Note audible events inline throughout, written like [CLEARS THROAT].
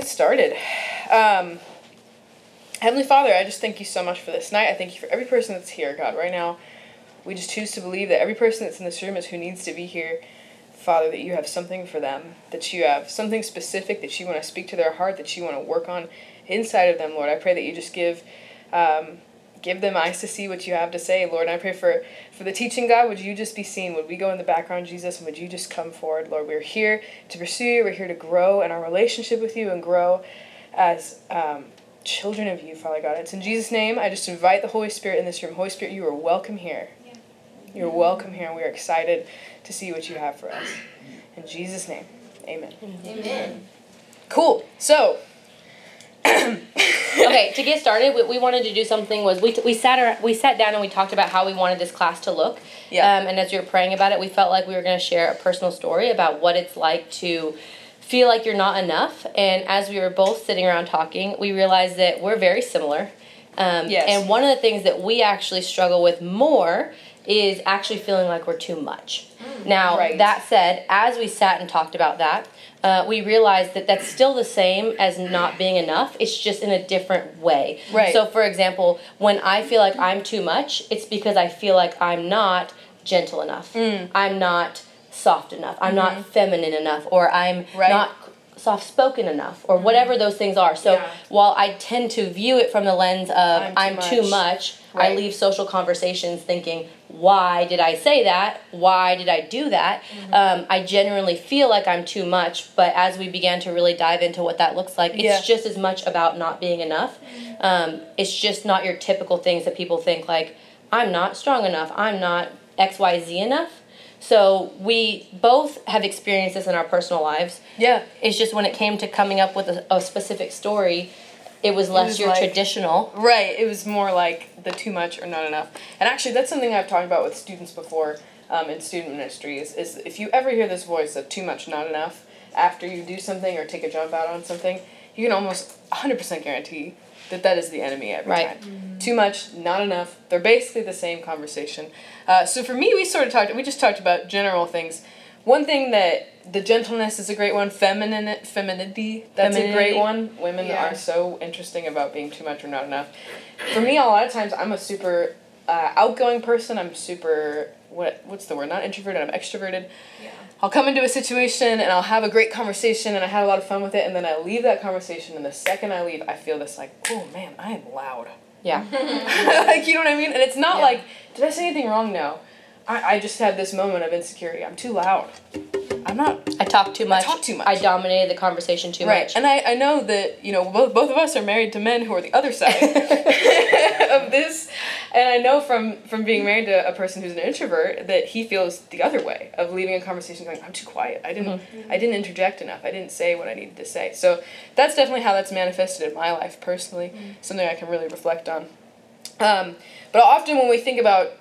get started. Um, Heavenly Father, I just thank you so much for this night. I thank you for every person that's here, God. Right now, we just choose to believe that every person that's in this room is who needs to be here. Father, that you have something for them, that you have something specific that you want to speak to their heart, that you want to work on inside of them, Lord. I pray that you just give um, give them eyes to see what you have to say, Lord. And I pray for, for the teaching, God, would you just be seen? Would we go in the background, Jesus, and would you just come forward, Lord? We're here to pursue you. We're here to grow in our relationship with you and grow as um, children of you, Father God. It's in Jesus' name. I just invite the Holy Spirit in this room. Holy Spirit, you are welcome here. You're welcome here, and we are excited to see what you have for us. In Jesus' name, amen. Amen. Cool. So, [COUGHS] okay, to get started, what we wanted to do something was we, t- we sat ar- we sat down and we talked about how we wanted this class to look. Yeah. Um, and as we were praying about it, we felt like we were going to share a personal story about what it's like to feel like you're not enough. And as we were both sitting around talking, we realized that we're very similar. Um, Yes. And one of the things that we actually struggle with more is actually feeling like we're too much. Now, Right. that said, as we sat and talked about that, uh, we realize that that's still the same as not being enough. It's just in a different way. Right. So, for example, when I feel like I'm too much, it's because I feel like I'm not gentle enough. Mm. I'm not soft enough. I'm not feminine enough, or I'm Mm-hmm. Right. not soft spoken enough, or whatever those things are. So, Yeah. while I tend to view it from the lens of I'm I'm too too, much. much, I leave social conversations thinking, why did I say that? Why did I do that? Mm-hmm. Um, I genuinely feel like I'm too much, but as we began to really dive into what that looks like, it's Yeah. just as much about not being enough. Um, it's just not your typical things that people think like, I'm not strong enough, I'm not XYZ enough. So we both have experienced this in our personal lives. yeah. It's just when it came to coming up with a, a specific story, it was less was your like- traditional. Right. It was more like the too much or not enough. And actually, that's something I've talked about with students before um, in student ministry is, is if you ever hear this voice of too much, not enough, after you do something or take a jump out on something, you can almost 100% guarantee that that is the enemy every Right. time. Too much, not enough. They're basically the same conversation. Uh, so for me, we sort of talked, we just talked about general things. One thing that the gentleness is a great one. Feminine femininity, that's a great one. Women Yeah. are so interesting about being too much or not enough. For me, a lot of times, I'm a super uh, outgoing person. I'm super what what's the word? Not introverted. I'm extroverted. Yeah. I'll come into a situation and I'll have a great conversation and I had a lot of fun with it, and then I leave that conversation, and the second I leave, I feel this like, oh man, I am loud. Yeah. [LAUGHS] [LAUGHS] like you know what I mean? And it's not Yeah. like, did I say anything wrong? No. I, I just had this moment of insecurity. I'm too loud. I'm not I talk too much. I talk too much. I dominated the conversation too right. much. And I, I know that, you know, both, both of us are married to men who are the other side [LAUGHS] of this. And I know from, from being married to a person who's an introvert that he feels the other way of leaving a conversation going, I'm too quiet. I didn't I didn't interject enough. I didn't say what I needed to say. So that's definitely how that's manifested in my life personally. Something I can really reflect on. Um, but often when we think about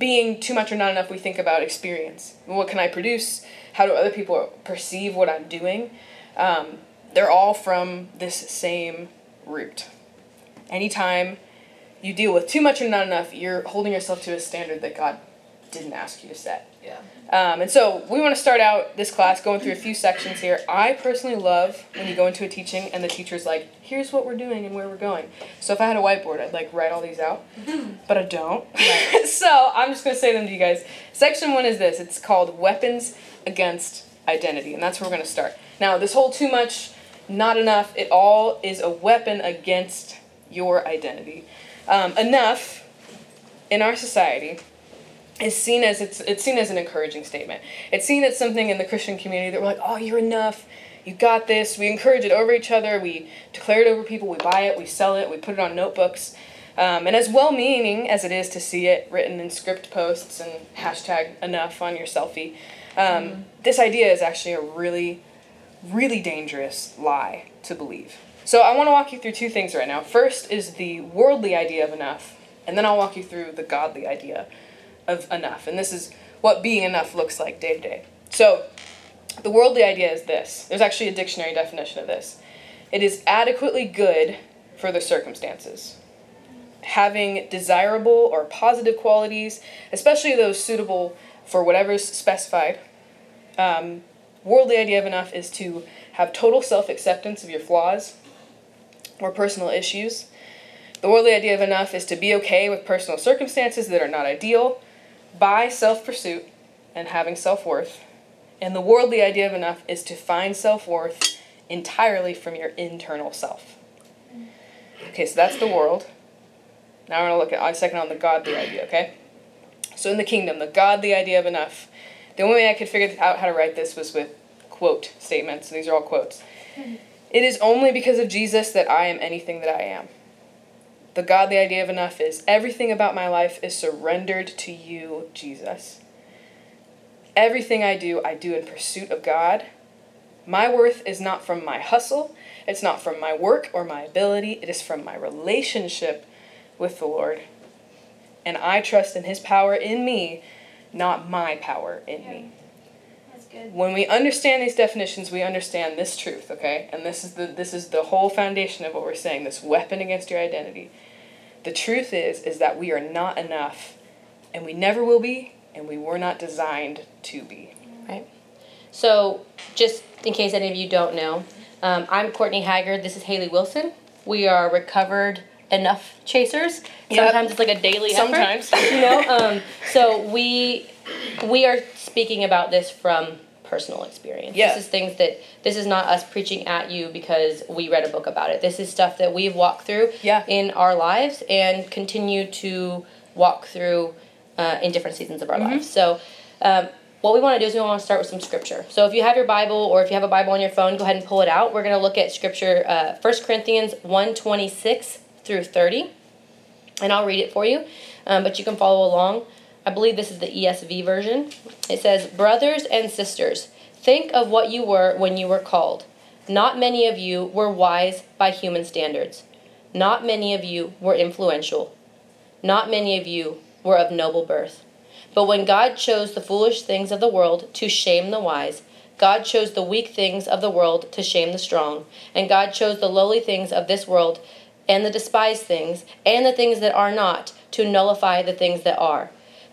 being too much or not enough, we think about experience. What can I produce? How do other people perceive what I'm doing? Um, they're all from this same root. Anytime you deal with too much or not enough, you're holding yourself to a standard that God didn't ask you to set. Yeah. Um, and so we want to start out this class going through a few sections here. I personally love when you go into a teaching and the teacher's like, here's what we're doing and where we're going. So if I had a whiteboard, I'd like write all these out, [LAUGHS] but I don't. [LAUGHS] so I'm just going to say them to you guys. Section one is this it's called Weapons Against Identity, and that's where we're going to start. Now, this whole too much, not enough, it all is a weapon against your identity. Um, enough in our society is seen as it's it's seen as an encouraging statement. It's seen as something in the Christian community that we're like, oh, you're enough, you got this. We encourage it over each other. We declare it over people. We buy it. We sell it. We put it on notebooks. Um, and as well-meaning as it is to see it written in script posts and hashtag enough on your selfie, um, this idea is actually a really, really dangerous lie to believe. So I want to walk you through two things right now. First is the worldly idea of enough, and then I'll walk you through the godly idea of enough. And this is what being enough looks like day to day. So, the worldly idea is this there's actually a dictionary definition of this it is adequately good for the circumstances. Having desirable or positive qualities, especially those suitable for whatever's specified. Um, worldly idea of enough is to have total self acceptance of your flaws or personal issues. The worldly idea of enough is to be okay with personal circumstances that are not ideal, by self pursuit and having self worth. And the worldly idea of enough is to find self worth entirely from your internal self. Okay, so that's the world. Now we're going to look at a second on the godly idea, okay? So in the kingdom, the godly idea of enough. The only way I could figure out how to write this was with quote statements. So These are all quotes. Mm-hmm. It is only because of Jesus that I am anything that I am. The godly idea of enough is everything about my life is surrendered to you, Jesus. Everything I do, I do in pursuit of God. My worth is not from my hustle, it's not from my work or my ability, it is from my relationship with the Lord. And I trust in His power in me, not my power in me. Good. When we understand these definitions, we understand this truth, okay? And this is the this is the whole foundation of what we're saying, this weapon against your identity. The truth is is that we are not enough, and we never will be, and we were not designed to be. Right. So, just in case any of you don't know, um, I'm Courtney Haggard. This is Haley Wilson. We are recovered enough chasers. Yep. Sometimes it's like a daily Sometimes. effort. [LAUGHS] you know. Um, so we we are speaking about this from personal experience. Yeah. This is things that this is not us preaching at you because we read a book about it. This is stuff that we've walked through yeah. in our lives and continue to walk through uh, in different seasons of our mm-hmm. lives. So. Um, what we want to do is we want to start with some scripture. So if you have your Bible or if you have a Bible on your phone, go ahead and pull it out. We're going to look at scripture uh, 1 Corinthians 126 through 30. And I'll read it for you, um, but you can follow along. I believe this is the ESV version. It says, Brothers and sisters, think of what you were when you were called. Not many of you were wise by human standards. Not many of you were influential. Not many of you were of noble birth. But when God chose the foolish things of the world to shame the wise, God chose the weak things of the world to shame the strong, and God chose the lowly things of this world and the despised things and the things that are not to nullify the things that are,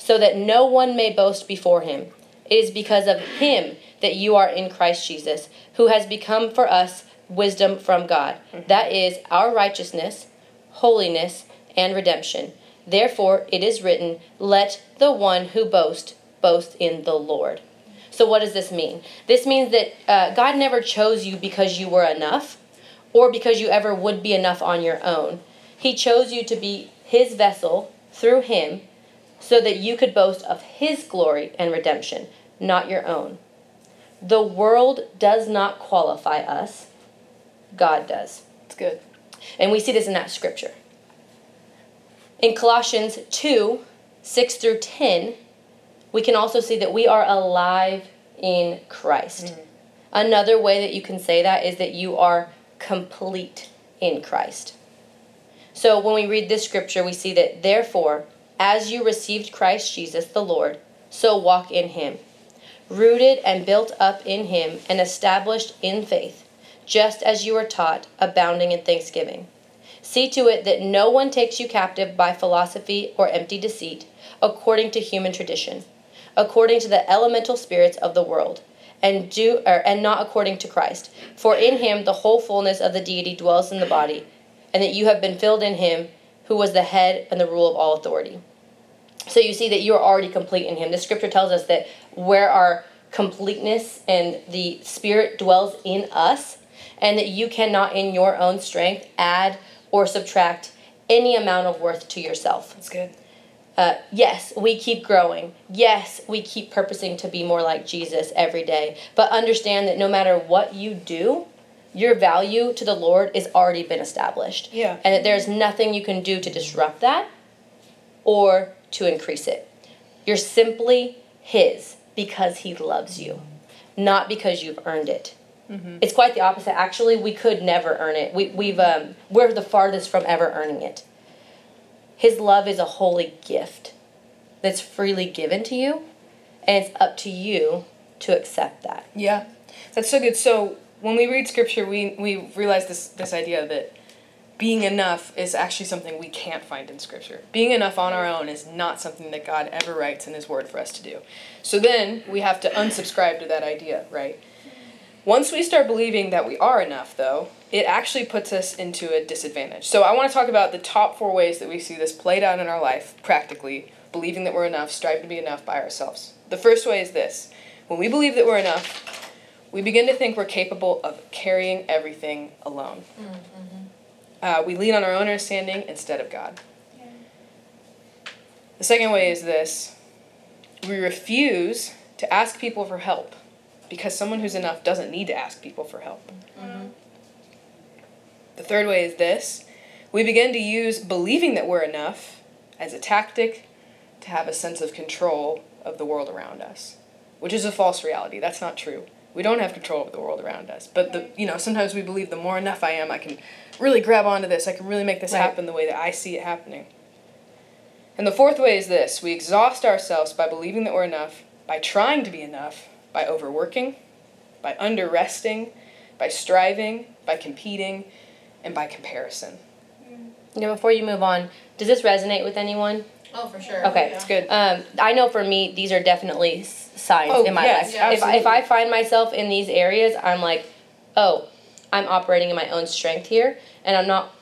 so that no one may boast before him. It is because of him that you are in Christ Jesus, who has become for us wisdom from God. That is our righteousness, holiness, and redemption. Therefore, it is written, Let the one who boasts boast in the Lord. So, what does this mean? This means that uh, God never chose you because you were enough or because you ever would be enough on your own. He chose you to be His vessel through Him so that you could boast of His glory and redemption, not your own. The world does not qualify us, God does. It's good. And we see this in that scripture. In Colossians 2 6 through 10, we can also see that we are alive in Christ. Mm-hmm. Another way that you can say that is that you are complete in Christ. So when we read this scripture, we see that, therefore, as you received Christ Jesus the Lord, so walk in him, rooted and built up in him and established in faith, just as you were taught, abounding in thanksgiving. See to it that no one takes you captive by philosophy or empty deceit, according to human tradition, according to the elemental spirits of the world, and do or, and not according to Christ. For in him the whole fullness of the deity dwells in the body, and that you have been filled in him who was the head and the rule of all authority. So you see that you are already complete in him. The scripture tells us that where our completeness and the spirit dwells in us, and that you cannot in your own strength add or subtract any amount of worth to yourself. That's good. Uh, yes, we keep growing. Yes, we keep purposing to be more like Jesus every day. But understand that no matter what you do, your value to the Lord is already been established. Yeah. And that there's nothing you can do to disrupt that or to increase it. You're simply His because He loves you, not because you've earned it. Mm-hmm. It's quite the opposite. Actually, we could never earn it. We, we've um, we're the farthest from ever earning it. His love is a holy gift that's freely given to you, and it's up to you to accept that. Yeah, that's so good. So when we read scripture, we we realize this this idea that being enough is actually something we can't find in scripture. Being enough on our own is not something that God ever writes in His Word for us to do. So then we have to unsubscribe to that idea, right? Once we start believing that we are enough, though, it actually puts us into a disadvantage. So I want to talk about the top four ways that we see this played out in our life practically, believing that we're enough, striving to be enough by ourselves. The first way is this when we believe that we're enough, we begin to think we're capable of carrying everything alone. Mm-hmm. Uh, we lean on our own understanding instead of God. Yeah. The second way is this we refuse to ask people for help because someone who's enough doesn't need to ask people for help. Mm-hmm. The third way is this we begin to use believing that we're enough as a tactic to have a sense of control of the world around us, which is a false reality. That's not true. We don't have control of the world around us. But the you know, sometimes we believe the more enough I am, I can really grab onto this. I can really make this right. happen the way that I see it happening. And the fourth way is this we exhaust ourselves by believing that we're enough, by trying to be enough, by overworking, by underresting, by striving, by competing, and by comparison. You before you move on, does this resonate with anyone? Oh, for sure. Okay, it's good. Um, I know for me, these are definitely signs oh, in my yes, life. Yeah, if, if I find myself in these areas, I'm like, oh, I'm operating in my own strength here, and I'm not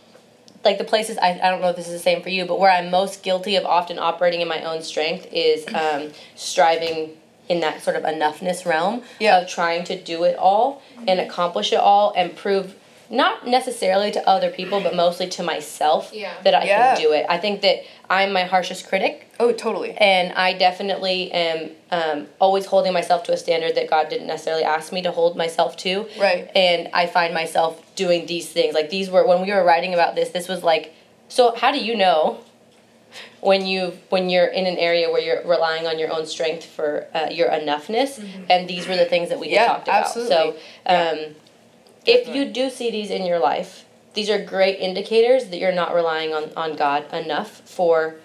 like the places I, I don't know if this is the same for you, but where I'm most guilty of often operating in my own strength is um, striving in that sort of enoughness realm yeah. of trying to do it all and accomplish it all and prove not necessarily to other people but mostly to myself yeah. that I yeah. can do it. I think that I'm my harshest critic. Oh, totally. And I definitely am um, always holding myself to a standard that God didn't necessarily ask me to hold myself to. Right. And I find myself doing these things. Like these were when we were writing about this, this was like so how do you know when you when you're in an area where you're relying on your own strength for uh, your enoughness mm-hmm. and these were the things that we had talked about absolutely. so um, yeah. if you do see these in your life these are great indicators that you're not relying on, on god enough for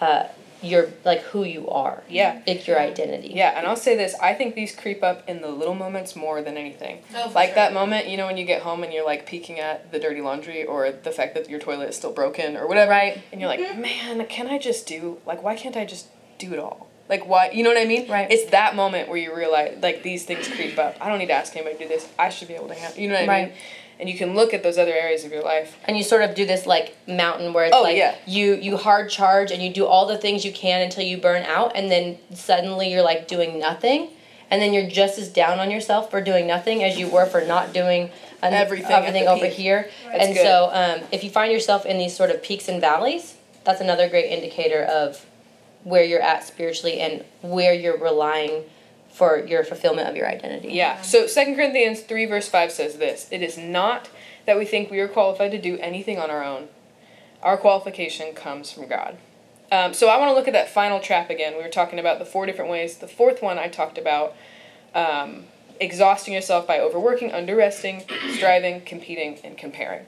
uh, your like who you are. Yeah. It's your identity. Yeah, and I'll say this, I think these creep up in the little moments more than anything. Oh, like sure. that moment, you know, when you get home and you're like peeking at the dirty laundry or the fact that your toilet is still broken or whatever. Right. And you're like, mm-hmm. man, can I just do like why can't I just do it all? Like why you know what I mean? Right. It's that moment where you realize like these things creep up. I don't need to ask anybody to do this. I should be able to handle you know what I right. mean? And you can look at those other areas of your life and you sort of do this like mountain where it's oh, like yeah. you you hard charge and you do all the things you can until you burn out and then suddenly you're like doing nothing and then you're just as down on yourself for doing nothing as you were for not doing an, everything, everything over peak. here That's and good. so um, if you find yourself in these sort of peaks and valleys that's another great indicator of where you're at spiritually and where you're relying for your fulfillment of your identity. Yeah. So Second Corinthians 3 verse 5 says this, it is not that we think we are qualified to do anything on our own. Our qualification comes from God. Um, so I want to look at that final trap again. We were talking about the four different ways. The fourth one I talked about um, exhausting yourself by overworking, underresting, striving, competing, and comparing.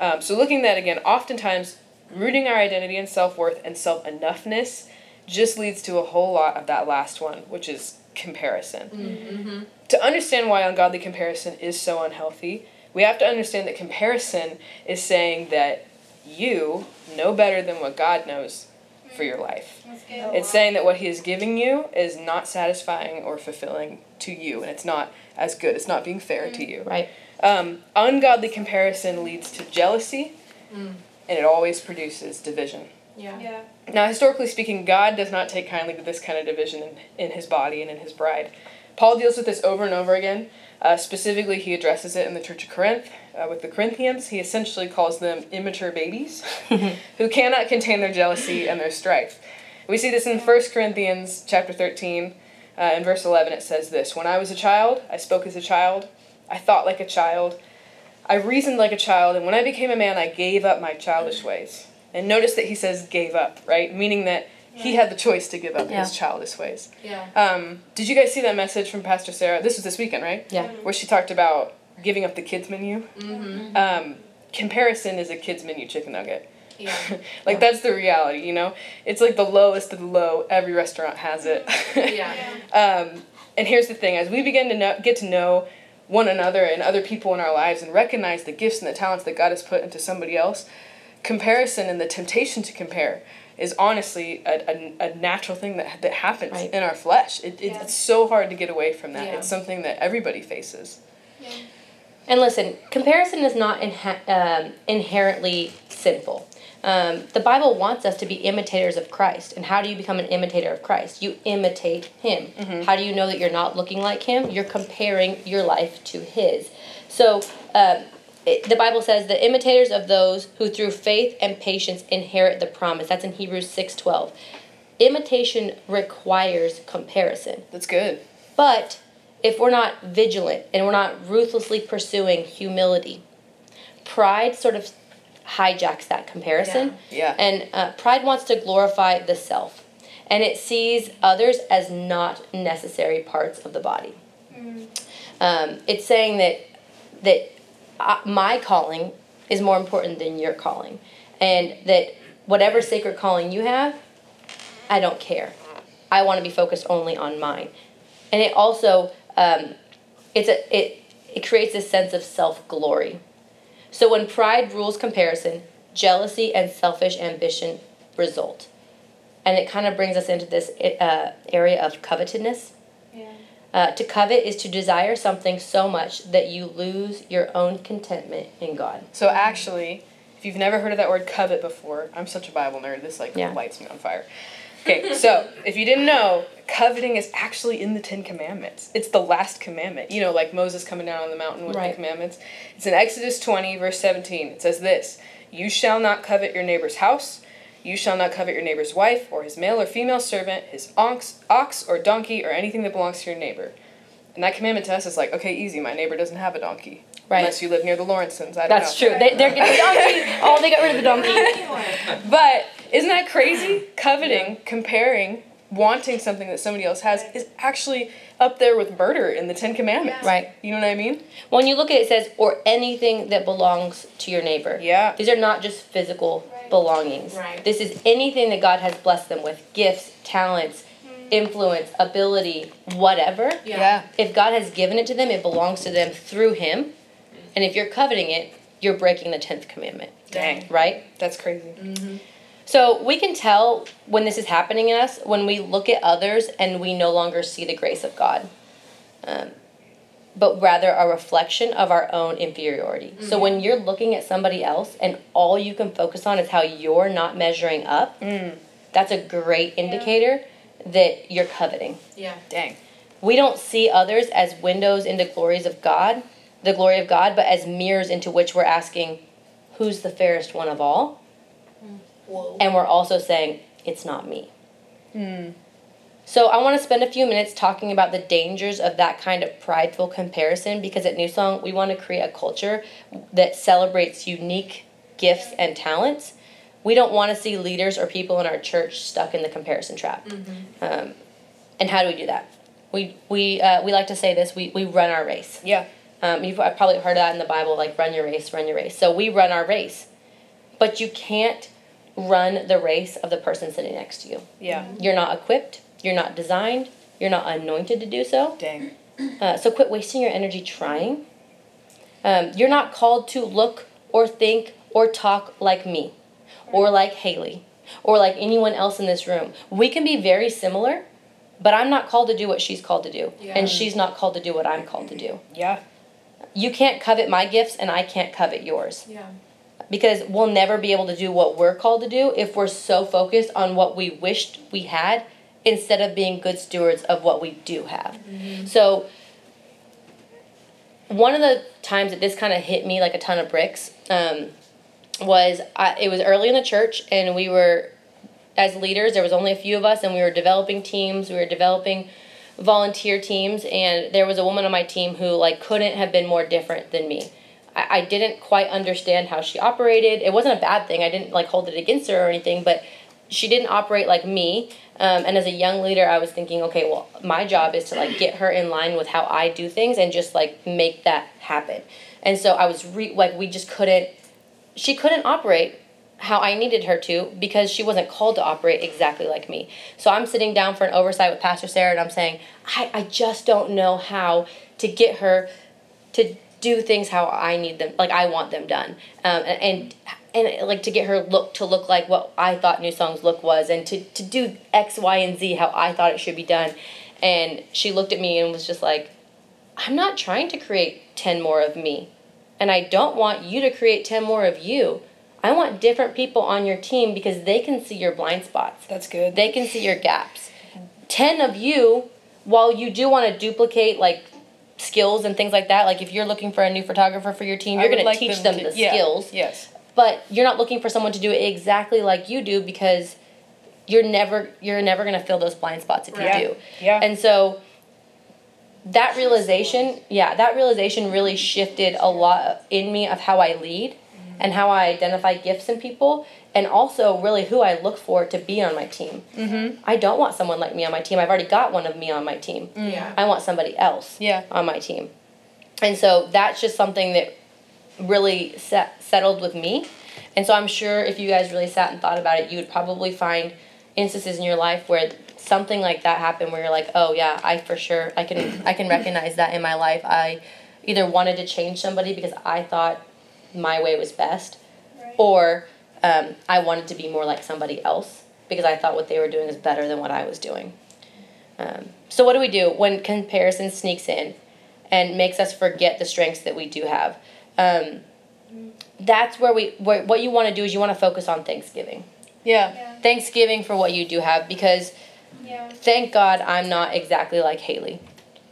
Um, so looking at that again, oftentimes rooting our identity and self worth and self enoughness just leads to a whole lot of that last one, which is comparison. Mm-hmm. To understand why ungodly comparison is so unhealthy, we have to understand that comparison is saying that you know better than what God knows for your life. It's saying that what He is giving you is not satisfying or fulfilling to you, and it's not as good. It's not being fair mm. to you. Right. Um, ungodly comparison leads to jealousy, mm. and it always produces division. Yeah. yeah. Now, historically speaking, God does not take kindly to this kind of division in, in his body and in his bride. Paul deals with this over and over again. Uh, specifically, he addresses it in the Church of Corinth uh, with the Corinthians. He essentially calls them immature babies [LAUGHS] who cannot contain their jealousy and their strife. We see this in 1 Corinthians chapter 13. Uh, in verse 11, it says this When I was a child, I spoke as a child, I thought like a child, I reasoned like a child, and when I became a man, I gave up my childish ways. And notice that he says gave up, right? Meaning that he had the choice to give up yeah. his childish ways. Yeah. Um, did you guys see that message from Pastor Sarah? This was this weekend, right? Yeah. Where she talked about giving up the kids menu. Mm-hmm. Um, comparison is a kids menu chicken nugget. Yeah. [LAUGHS] like yeah. that's the reality, you know. It's like the lowest of the low. Every restaurant has it. [LAUGHS] yeah. Um, and here's the thing: as we begin to know, get to know one another and other people in our lives, and recognize the gifts and the talents that God has put into somebody else, comparison and the temptation to compare is honestly a, a, a natural thing that, that happens right. in our flesh. It, it, yeah. It's so hard to get away from that. Yeah. It's something that everybody faces. Yeah. And listen, comparison is not inha- um, inherently sinful. Um, the Bible wants us to be imitators of Christ. And how do you become an imitator of Christ? You imitate Him. Mm-hmm. How do you know that you're not looking like Him? You're comparing your life to His. So um, it, the Bible says the imitators of those who through faith and patience inherit the promise. That's in Hebrews six twelve. Imitation requires comparison. That's good. But if we're not vigilant and we're not ruthlessly pursuing humility, pride sort of hijacks that comparison. Yeah. yeah. And uh, pride wants to glorify the self, and it sees others as not necessary parts of the body. Mm. Um, it's saying that that uh, my calling is more important than your calling, and that whatever sacred calling you have, I don't care. I want to be focused only on mine, and it also um, it's a it it creates this sense of self glory. So when pride rules comparison, jealousy and selfish ambition result, and it kind of brings us into this uh, area of covetousness. Uh, to covet is to desire something so much that you lose your own contentment in God. So actually, if you've never heard of that word covet before, I'm such a Bible nerd. This like yeah. lights me on fire. Okay, so if you didn't know, coveting is actually in the Ten Commandments. It's the last commandment. You know, like Moses coming down on the mountain with right. the commandments. It's in Exodus 20, verse 17. It says this You shall not covet your neighbor's house. You shall not covet your neighbor's wife, or his male or female servant, his ox, ox or donkey, or anything that belongs to your neighbor. And that commandment to us is like, okay, easy, my neighbor doesn't have a donkey. Right. Unless you live near the Lawrencens. I don't That's know. true. They, they're getting the [LAUGHS] donkey. oh, they got rid of the donkey. but isn't that crazy? Coveting, comparing, wanting something that somebody else has is actually up there with murder in the Ten Commandments. Yeah. Right. You know what I mean? When you look at it, it says, or anything that belongs to your neighbor. Yeah. These are not just physical right. belongings. Right. This is anything that God has blessed them with gifts, talents, mm. influence, ability, whatever. Yeah. yeah. If God has given it to them, it belongs to them through Him. And if you're coveting it, you're breaking the 10th commandment. Dang. Right? That's crazy. Mm-hmm. So we can tell when this is happening in us when we look at others and we no longer see the grace of God, um, but rather a reflection of our own inferiority. Mm-hmm. So when you're looking at somebody else and all you can focus on is how you're not measuring up, mm. that's a great indicator yeah. that you're coveting. Yeah. Dang. We don't see others as windows into glories of God, the glory of God, but as mirrors into which we're asking, who's the fairest one of all? Whoa. And we're also saying, it's not me. Hmm. So I want to spend a few minutes talking about the dangers of that kind of prideful comparison because at New Song we want to create a culture that celebrates unique gifts and talents. We don't want to see leaders or people in our church stuck in the comparison trap. Mm-hmm. Um, and how do we do that? We we uh, we like to say this. We we run our race. Yeah. Um, you've I've probably heard that in the Bible, like run your race, run your race. So we run our race, but you can't run the race of the person sitting next to you. Yeah. You're not equipped, you're not designed, you're not anointed to do so. Dang. Uh, so quit wasting your energy trying. Um, you're not called to look or think or talk like me or like Haley or like anyone else in this room. We can be very similar, but I'm not called to do what she's called to do. Yeah. And she's not called to do what I'm called to do. Yeah. You can't covet my gifts and I can't covet yours. Yeah because we'll never be able to do what we're called to do if we're so focused on what we wished we had instead of being good stewards of what we do have. Mm-hmm. So, one of the times that this kind of hit me like a ton of bricks um, was I, it was early in the church, and we were, as leaders, there was only a few of us, and we were developing teams, we were developing volunteer teams, and there was a woman on my team who like couldn't have been more different than me I, I didn't quite understand how she operated. It wasn't a bad thing. I didn't like hold it against her or anything, but she didn't operate like me. Um, and as a young leader, I was thinking, okay, well, my job is to like get her in line with how I do things and just like make that happen. And so I was re- like, we just couldn't. She couldn't operate how I needed her to because she wasn't called to operate exactly like me. So I'm sitting down for an oversight with Pastor Sarah and I'm saying, I, I just don't know how to get her to do things how I need them, like I want them done, um, and, and and like to get her look to look like what I thought New Song's look was, and to to do X, Y, and Z how I thought it should be done, and she looked at me and was just like, I'm not trying to create 10 more of me. And I don't want you to create 10 more of you. I want different people on your team because they can see your blind spots. That's good. They can see your gaps. 10 of you, while you do want to duplicate like skills and things like that, like if you're looking for a new photographer for your team, you're going like to teach them, the yeah, skills. Yes. But you're not looking for someone to do it exactly like you do because you're never you're never going to fill those blind spots if Yeah. you do. Yeah. And so that realization, yeah, that realization really shifted a lot in me of how I lead and how I identify gifts in people and also really who I look for to be on my team. mm-hmm. I don't want someone like me on my team. I've already got one of me on my team. Yeah. I want somebody else Yeah. on my team. And so that's just something that really set, settled with me. And so I'm sure if you guys really sat and thought about it, you would probably find instances in your life where something like that happened where you're like, "Oh yeah, I for sure I can I can recognize that in my life. I either wanted to change somebody because I thought my way was best Right. or um, I wanted to be more like somebody else because I thought what they were doing is better than what I was doing. Um, so what do we do when comparison sneaks in and makes us forget the strengths that we do have? Um, that's where we where, what you want to do is you want to focus on Thanksgiving. Yeah. Yeah. Thanksgiving for what you do have because Yeah. thank God I'm not exactly like Haley.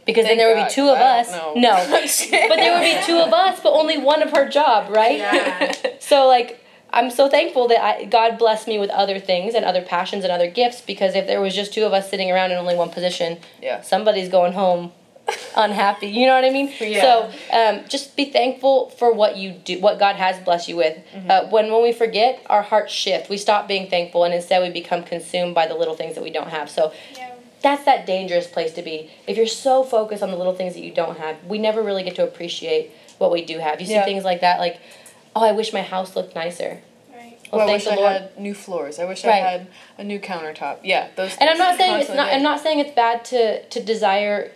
Because Thank then there would be two of I us. No. [LAUGHS] but there would be two of us, but only one of her job, right? Yeah. [LAUGHS] So like I'm so thankful that I, God blessed me with other things and other passions and other gifts because if there was just two of us sitting around in only one position, Yeah. somebody's going home [LAUGHS] unhappy. You know what I mean? Yeah. So um, just be thankful for what you do, what God has blessed you with. Uh, when when we forget, our hearts shift. We stop being thankful and instead we become consumed by the little things that we don't have. So Yeah. that's that dangerous place to be. If you're so focused on the little things that you don't have, we never really get to appreciate what we do have. You see Yeah. things like that, like, oh, I wish my house looked nicer. Right. Well, Well, I wish I Lord. had new floors. I wish Right. I had a new countertop. Yeah, those. And I'm not saying it's not. constantly- I'm not saying it's bad to to desire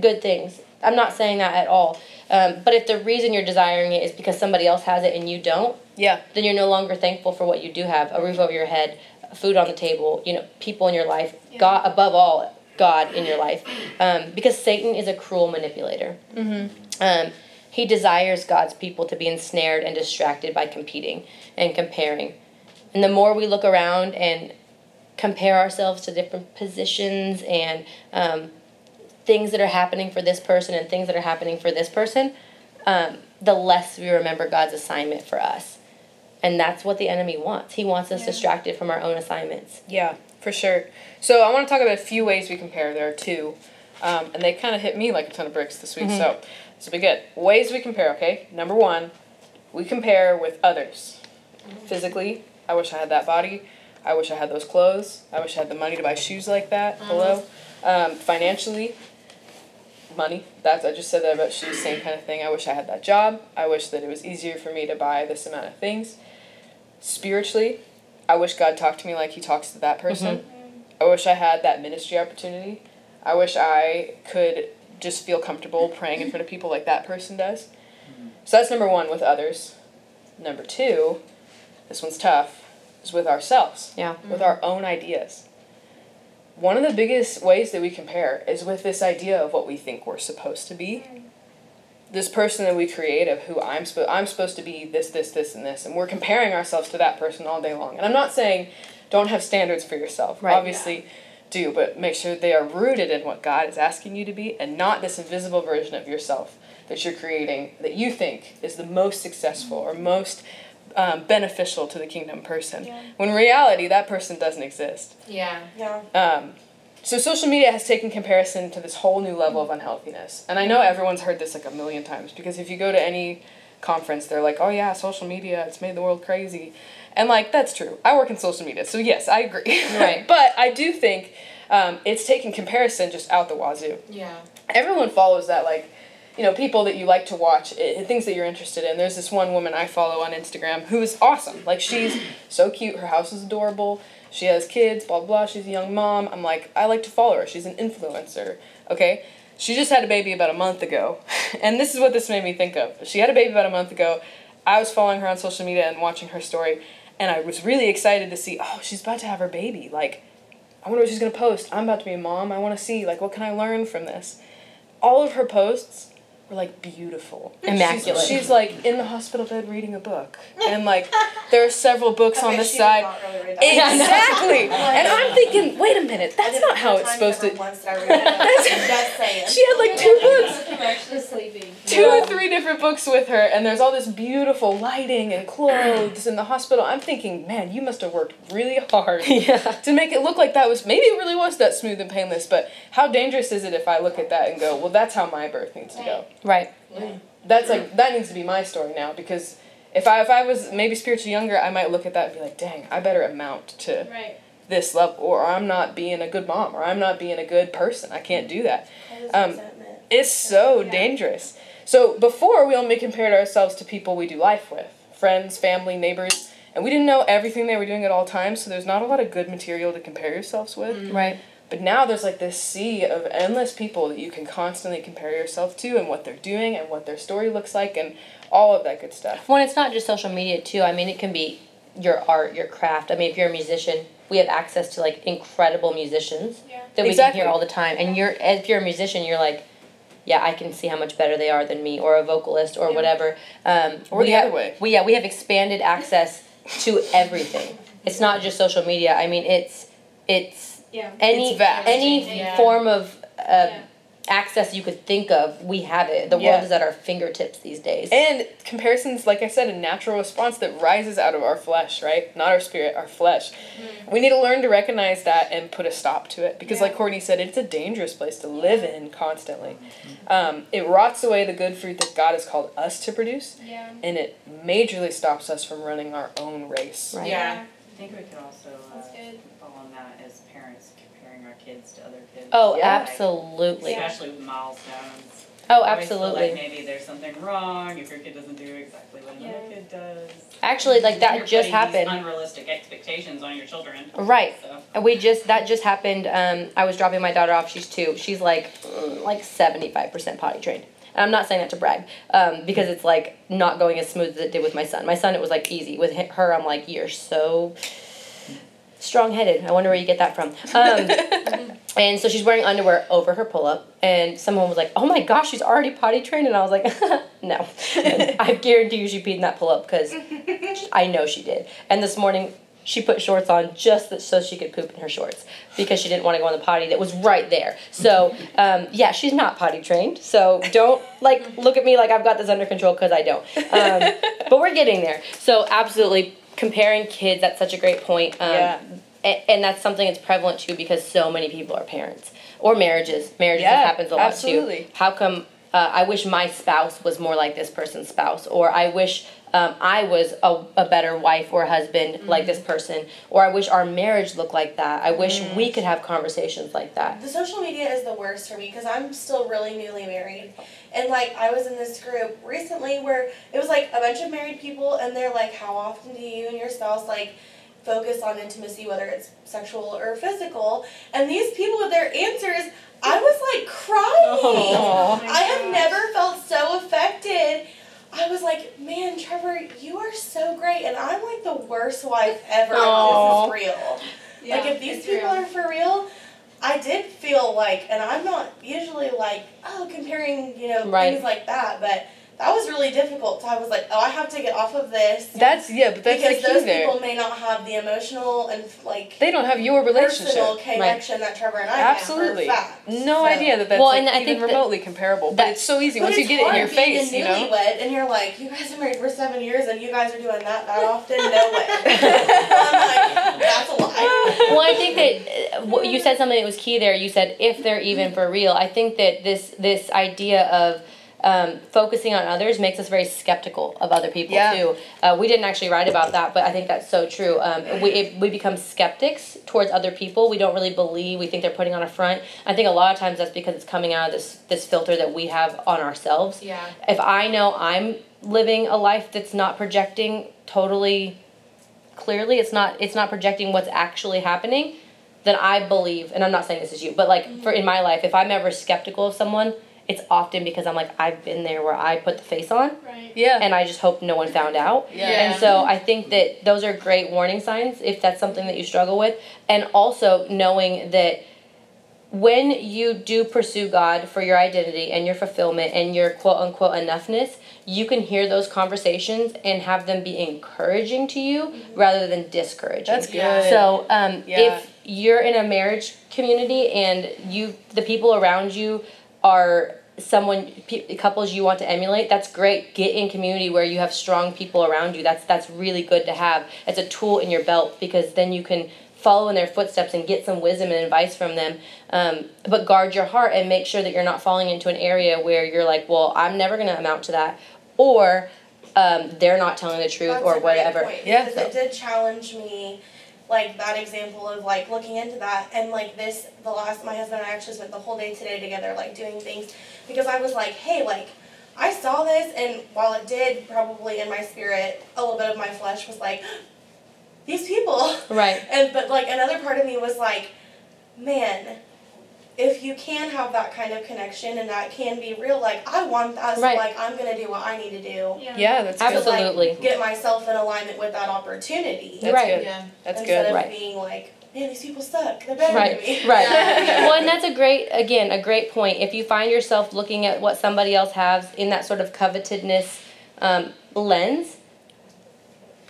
good things. I'm not saying that at all. Um, but if the reason you're desiring it is because somebody else has it and you don't, Yeah. then you're no longer thankful for what you do have: a roof over your head, food on the table, you know, people in your life, Yeah. God above all, God in your life, um, because Satan is a cruel manipulator. Mm-hmm. Um, he desires God's people to be ensnared and distracted by competing and comparing. And the more we look around and compare ourselves to different positions and um, things that are happening for this person and things that are happening for this person, um, the less we remember God's assignment for us. And that's what the enemy wants. He wants us Yeah. distracted from our own assignments. Yeah, for sure. So I want to talk about a few ways we compare. There are two, um, and they kind of hit me like a ton of bricks this week. So will be good. Ways we compare. Okay, number one, we compare with others. Physically, I wish I had that body. I wish I had those clothes. I wish I had the money to buy shoes like that. Hello. Um, financially, money. That's I just said that about shoes. Same kind of thing. I wish I had that job. I wish that it was easier for me to buy this amount of things. Spiritually, I wish God talked to me like He talks to that person. I wish I had that ministry opportunity. I wish I could just feel comfortable praying in front of people like that person does. So that's number one with others. Number two, this one's tough, is with ourselves, Yeah. with our own ideas. One of the biggest ways that we compare is with this idea of what we think we're supposed to be. This person that we create of who I'm supposed I'm supposed to be this this this and this and we're comparing ourselves to that person all day long. And I'm not saying don't have standards for yourself. Right. Obviously do, but make sure they are rooted in what God is asking you to be and not this invisible version of yourself that you're creating that you think is the most successful or most um, beneficial to the kingdom person. Yeah. When in reality, that person doesn't exist. Yeah. Yeah. Um, so social media has taken comparison to this whole new level of unhealthiness. And I know everyone's heard this like a million times because if you go to any conference, they're like, oh yeah, social media, it's made the world crazy. And like, that's true. I work in social media, so yes, I agree. Right. [LAUGHS] but I do think um, it's taken comparison just out the wazoo. Yeah. Everyone follows that, like, you know, people that you like to watch, i things that you're interested in. There's this one woman I follow on Instagram who is awesome. Like, she's [CLEARS THROAT] so cute. Her house is adorable. She has kids, blah, blah, blah. She's a young mom. I'm like, I like to follow her. She's an influencer, okay? She just had a baby about a month ago. [LAUGHS] And this is what this made me think of. She had a baby about a month ago. I was following her on social media and watching her story. And I was really excited to see, oh, she's about to have her baby. Like, I wonder what she's gonna post. I'm about to be a mom. I wanna see, like, what can I learn from this? All of her posts were like beautiful. [LAUGHS] Immaculate. She's, she's like in the hospital bed reading a book, [LAUGHS] and like there are several books on the side. [LAUGHS] Exactly. and I'm thinking, wait a minute, that's not how it's supposed to. She had like two books. I'm actually two or three different books with her, and there's all this beautiful lighting and clothes in the hospital. I'm thinking, man, you must have worked really hard yeah. to make it look like that was maybe it really was that smooth and painless. But how dangerous is it if I look at that and go, well, that's how my birth needs to go. Right. That's like that needs to be my story now because if I if I was maybe spiritually younger, I might look at that and be like, dang, I better amount to Right. this level, or I'm not being a good mom, or I'm not being a good person. I can't do that. Um, It's so Yeah. dangerous. So before we only compared ourselves to people we do life with, friends, family, neighbors, and we didn't know everything they were doing at all times. So there's not a lot of good material to compare yourselves with. Right. But now there's like this sea of endless people that you can constantly compare yourself to and what they're doing and what their story looks like and all of that good stuff. When it's not just social media too, I mean it can be your art, your craft. I mean if you're a musician, we have access to like incredible musicians Yeah. that we Exactly. can hear all the time. And you're if you're a musician, you're like, yeah, I can see how much better they are than me, or a vocalist, or Yeah. whatever. Um, Or we the have, other way. We yeah, we have expanded access to everything. It's not just social media. I mean, it's it's Yeah. any any Yeah. form of uh, Yeah. access you could think of. We have it. The Yeah. world is at our fingertips these days. And comparisons, like I said, a natural response that rises out of our flesh, right? Not our spirit, our flesh. We need to learn to recognize that and put a stop to it. Because, Yeah. like Courtney said, it's a dangerous place to live in constantly. Um, it rots away the good fruit that God has called us to produce, Yeah. and it majorly stops us from running our own race. Right. Yeah. I think we can also uh, That's good. fall on that as parents comparing our kids to other kids. Oh, Yeah. absolutely. Especially with milestones. Oh, Always feel like absolutely. maybe there's something wrong if your kid doesn't do exactly what another Yeah. kid does. Actually, like that you're just putting these happened. Unrealistic expectations on your children. Right. So. We just that just happened. Um, I was dropping my daughter off. She's two. She's like mm, like seventy five percent potty trained. And I'm not saying that to brag, um, because it's like not going as smooth as it did with my son. My son, it was like easy. With her, I'm like, you're so strong headed. I wonder where you get that from. Um, [LAUGHS] and so she's wearing underwear over her pull up, and someone was like, "Oh my gosh, she's already potty trained," and I was like, [LAUGHS] "No, I guarantee you she peed in that pull up because [LAUGHS] I know she did." And this morning she put shorts on just that, so she could poop in her shorts because she didn't want to go on the potty that was right there. So um, yeah, she's not potty trained. So don't like look at me like I've got this under control because I don't. Um, but we're getting there. So absolutely comparing kids. That's such a great point. Um, Yeah. a- And that's something that's prevalent too because so many people are parents or marriages. Marriages Yeah, happens a lot absolutely. too. How come uh, I wish my spouse was more like this person's spouse, or I wish um, I was a, a better wife or husband like this person, or I wish our marriage looked like that. I wish we could have conversations like that. The social media is the worst for me because I'm still really newly married. And like I was in this group recently where it was like a bunch of married people and they're like, How often do you and your spouse like focus on intimacy, whether it's sexual or physical? And these people with their answers, I was like crying. Aw. I have never felt so affected. I was like, man, Trevor, you are so great, and I'm like the worst wife ever. Aw. If this is real. Yeah, like if these people real. are for real, I did feel like, and I'm not usually like, oh, comparing, you know, Right. things like that, but that was really difficult. So I was like, oh, I have to get off of this. That's yeah, but that's because the key those there. people may not have the emotional and like They don't have your relationship. personal connection that Trevor and I have. Absolutely. For fact. No So- idea that that's Well, like, and I even think that- remotely comparable. But it's so easy once you get it in your face, a you know. newlywed, and you're like, you guys are married for seven years, and you guys are doing that that often. No way. [LAUGHS] [LAUGHS] I'm like, that's a lie. well, I think that uh, what- you said something that was key there. You said if they're even for real. I think that this this idea of um, focusing on others makes us very skeptical of other people Yeah. too. Uh, we didn't actually write about that, but I think that's so true. Um, we it, we become skeptics towards other people. We don't really believe. We think they're putting on a front. I think a lot of times that's because it's coming out of this this filter that we have on ourselves. Yeah. If I know I'm living a life that's not projecting totally clearly it's not it's not projecting what's actually happening then i believe and i'm not saying this is you but like for in my life if i'm ever skeptical of someone it's often because i'm like i've been there where i put the face on Right. Yeah. and i just hope no one found out Yeah. and so i think that those are great warning signs if that's something that you struggle with and also knowing that when you do pursue God for your identity and your fulfillment and your quote unquote enoughness, you can hear those conversations and have them be encouraging to you rather than discouraging. That's good. So um, Yeah. if you're in a marriage community and you the people around you are someone pe- couples you want to emulate that's great. Get in community where you have strong people around you. That's that's really good to have it's a tool in your belt because then you can follow in their footsteps and get some wisdom and advice from them. Um, but guard your heart and make sure that you're not falling into an area where you're like well i'm never going to amount to that. Or um, they're not telling the truth That's or a great whatever. point, Yeah. Because it did challenge me, like that example of like looking into that and like this. The last my husband and I actually spent the whole day today together, like doing things, because I was like, hey, like. I saw this, and while it did probably in my spirit, a little bit of my flesh was like, [GASPS] these people. right [LAUGHS] And but like another part of me was like, man, if you can have that kind of connection and that can be real, like I want that. So Right. like I'm gonna do what I need to do Yeah, that's good. Absolutely. to Absolutely. like get myself in alignment with that opportunity. That's Right. good. Yeah. That's instead good. of Right. being like, man, these people suck. They're better right than me. right [LAUGHS] Yeah. well and that's a great again a great point if you find yourself looking at what somebody else has in that sort of covetedness um, lens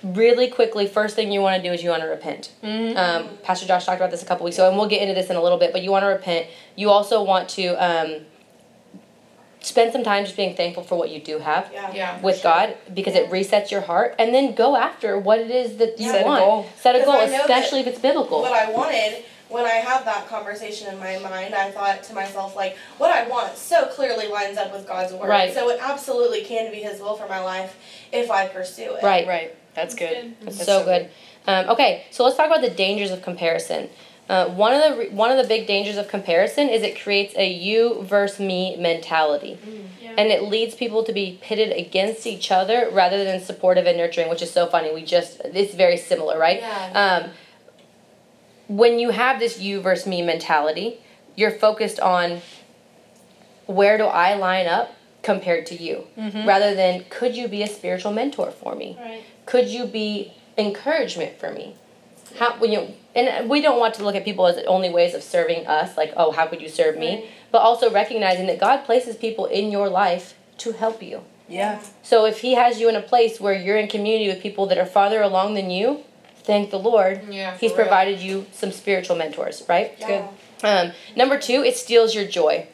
really quickly first thing you want to do is you want to repent Mhm. um, pastor josh talked about this a couple weeks ago and we'll get into this in a little bit but you want to repent you also want to um, spend some time just being thankful for what you do have Yeah. Yeah. with god because it resets your heart and then go after what it is that you Set a want goal. set a goal I know that especially if it's biblical What I wanted when I had that conversation in my mind, I thought to myself, like, what I want so clearly lines up with God's word. Right. So it absolutely can be His will for my life if I pursue it. right Right. That's good. That's That's so, good. Um, okay, so let's talk about the dangers of comparison. Uh, one of the re- one of the big dangers of comparison is it creates a you versus me mentality, Yeah. and it leads people to be pitted against each other rather than supportive and nurturing, which is so funny. We just it's very similar, right? Yeah. Um, when you have this you versus me mentality, you're focused on where do I line up compared to you, Mhm. rather than could you be a spiritual mentor for me? Right. could you be encouragement for me how when you and we don't want to look at people as only ways of serving us like oh how could you serve me Right. but also recognizing that god places people in your life to help you Yeah. so if he has you in a place where you're in community with people that are farther along than you thank the lord Yeah. he's real. provided you some spiritual mentors right Yeah. Good. um, number two, it steals your joy.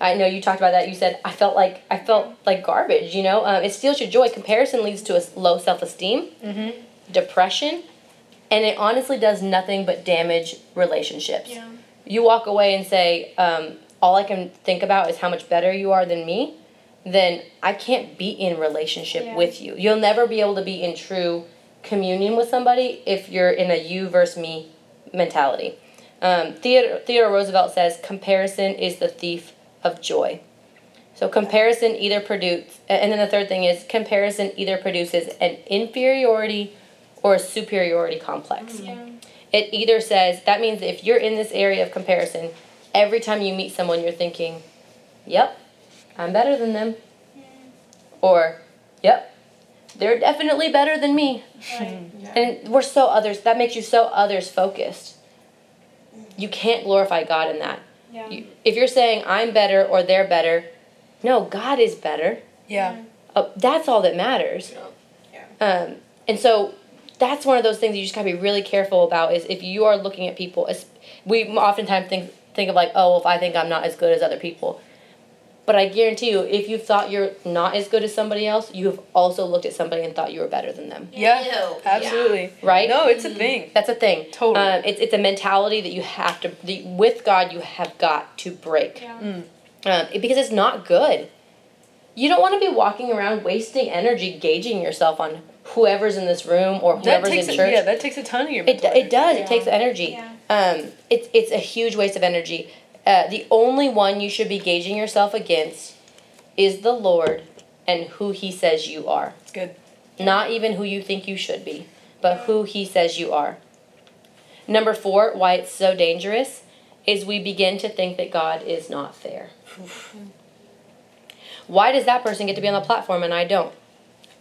I know you talked about that. You said I felt like I felt like garbage. You know, um, it steals your joy. Comparison leads to a low self esteem, Mhm. depression, and it honestly does nothing but damage relationships. Yeah. You walk away and say, um, "All I can think about is how much better you are than me." Then I can't be in relationship Yeah. with you. You'll never be able to be in true communion with somebody if you're in a you versus me mentality. Um, Theodore, Theodore Roosevelt says comparison is the thief of joy. So comparison either produces, and then the third thing is comparison either produces an inferiority or a superiority complex. Mm-hmm. Yeah. It either says that means if you're in this area of comparison, every time you meet someone, you're thinking, "Yep, I'm better than them," or "Yep, they're definitely better than me." Right. [LAUGHS] And we're so others. That makes you so others focused. You can't glorify God in that. Yeah. You, if you're saying I'm better or they're better, no, God is better. Yeah. Uh, that's all that matters. Yeah, Um, and so that's one of those things you just gotta be really careful about. Is if you are looking at people, as we oftentimes think think of like, oh, well, if I think I'm not as good as other people. But I guarantee you, if you thought you're not as good as somebody else, you have also looked at somebody and thought you were better than them. Yeah. Ew. Absolutely. Right? No, it's a thing. That's a thing. Totally. Um, it's it's a mentality that you have to the, with God you have got to break Yeah. Mm. um, it- because it's not good. You don't want to be walking around wasting energy gauging yourself on whoever's in this room or That whoever's takes in a, church. yeah, that takes a ton of your it, mental it does. Yeah. It takes energy. Yeah. Um, it's it's a huge waste of energy. Uh, the only one you should be gauging yourself against is the Lord and who He says you are. It's good. Not even who you think you should be, but who He says you are. Number four, why it's so dangerous, is we begin to think that God is not fair. [SIGHS] Why does that person get to be on the platform and I don't?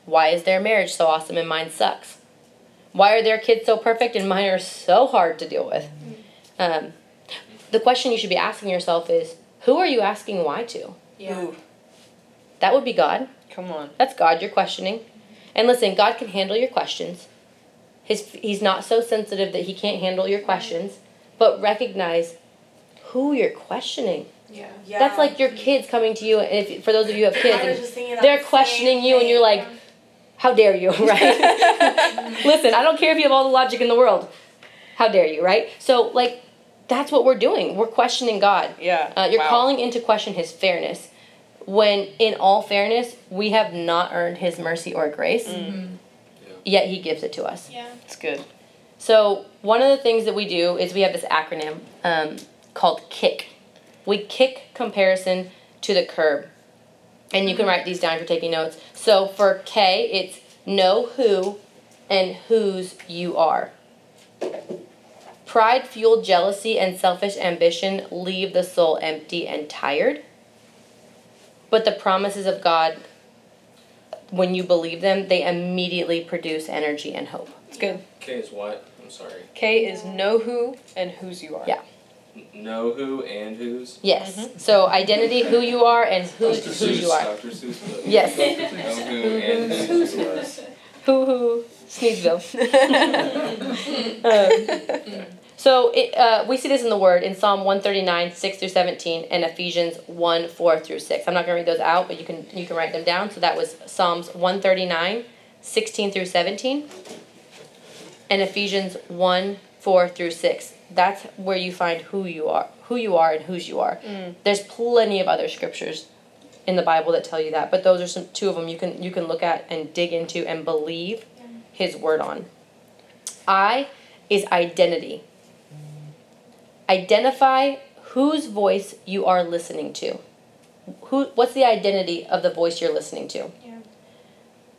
Why is their marriage so awesome and mine sucks? Why are their kids so perfect and mine are so hard to deal with? Um, the question you should be asking yourself is who are you asking why to? Yeah. Ooh, That would be God. come on. That's God you're questioning. And listen, God can handle your questions. His, he's not so sensitive that he can't handle your questions, but recognize who you're questioning. Yeah. Yeah. That's like your kids coming to you, and if for those of you who have kids, and just thinking that they're questioning you, and you're like, "How dare you?" [LAUGHS] Right? [LAUGHS] Listen, I don't care if you have all the logic in the world. How dare you? Right? So like, that's what we're doing. We're questioning God. Yeah. Uh, you're wow. calling into question His fairness, when in all fairness, we have not earned His mercy or grace, Mm. yet He gives it to us. Yeah. It's good. So one of the things that we do is we have this acronym um, called KICK. We kick comparison to the curb. And you can write these down if you're taking notes. So for K, it's know who and whose you are. Pride fueled jealousy and selfish ambition leave the soul empty and tired. But the promises of God, when you believe them, they immediately produce energy and hope. It's good. K is what? I'm sorry. K is know who and whose you are. Yeah. Know who and whose? Yes. So identity, who you are, and who's Dr. who you are. Dr. Seuss book. [LAUGHS] Yes. Know who and whose you are. [LAUGHS] Who who Sneedsville. [LAUGHS] um, so it, uh, we see this in the Word in Psalm one thirty nine six through seventeen and Ephesians one four through six. I'm not going to read those out, but you can you can write them down. So that was Psalms 139, 16 through seventeen, and Ephesians one four through six. That's where you find who you are, who you are, and whose you are. There's plenty of other scriptures in the Bible that tell you that, but those are some two of them you can you can look at and dig into and believe His word on. I is identity. Identify whose voice you are listening to. Who what's the identity of the voice you're listening to? Yeah.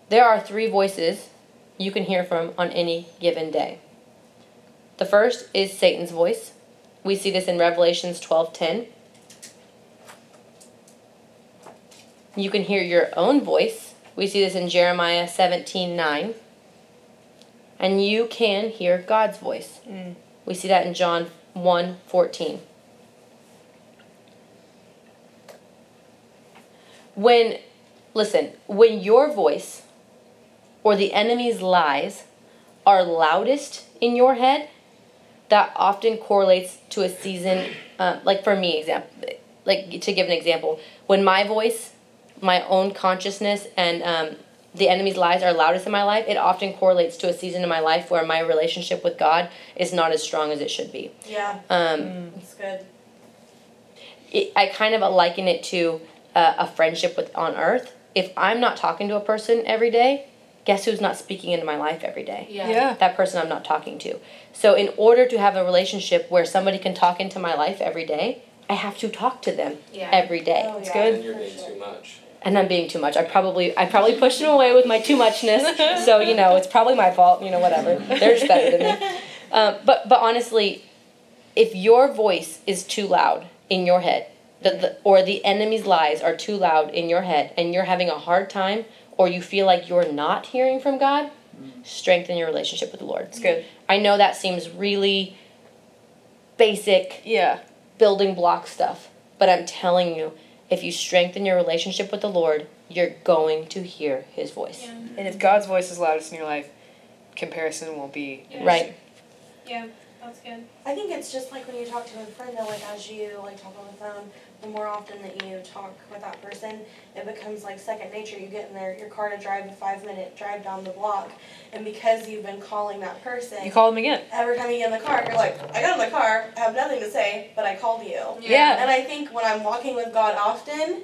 There are three voices you can hear from on any given day. The first is Satan's voice. We see this in Revelations 12:10. You can hear your own voice. We see this in Jeremiah 17:9. And you can hear God's voice. Mm. We see that in John 1:14. When listen, when your voice or the enemy's lies are loudest in your head, that often correlates to a season. Uh, like for me, example, like to give an example, when my voice, my own consciousness, and um, the enemy's lies are loudest in my life, it often correlates to a season in my life where my relationship with God is not as strong as it should be. Yeah, Um, that's good. it, I kind of liken it to uh, a friendship with on Earth. If I'm not talking to a person every day, guess who's not speaking into my life every day? Yeah. That person I'm not talking to. So in order to have a relationship where somebody can talk into my life every day, I have to talk to them Yeah. every day. Oh, It's yeah, good. And you're being too much. And I'm being too much. I probably I probably pushed them away with my too muchness. so you know it's probably my fault. You know whatever. They're just better than me. Um, but but honestly, if your voice is too loud in your head, the, the, or the enemy's lies are too loud in your head, and you're having a hard time, or you feel like you're not hearing from God, strengthen your relationship with the Lord. It's good. I know that seems really basic Yeah. building block stuff. But I'm telling you, if you strengthen your relationship with the Lord, you're going to hear his voice. Yeah. And if God's voice is loudest in your life, comparison won't be Yeah. Right. Yeah. That's good. I think it's just like when you talk to a friend though, like as you like talk on the phone, the more often that you talk with that person, it becomes like second nature. You get in their your car to drive a five minute drive down the block and because you've been calling that person You call them again. every time you get in the car, you're like, I got in the car, I have nothing to say, but I called you. Yeah. And I think when I'm walking with God often,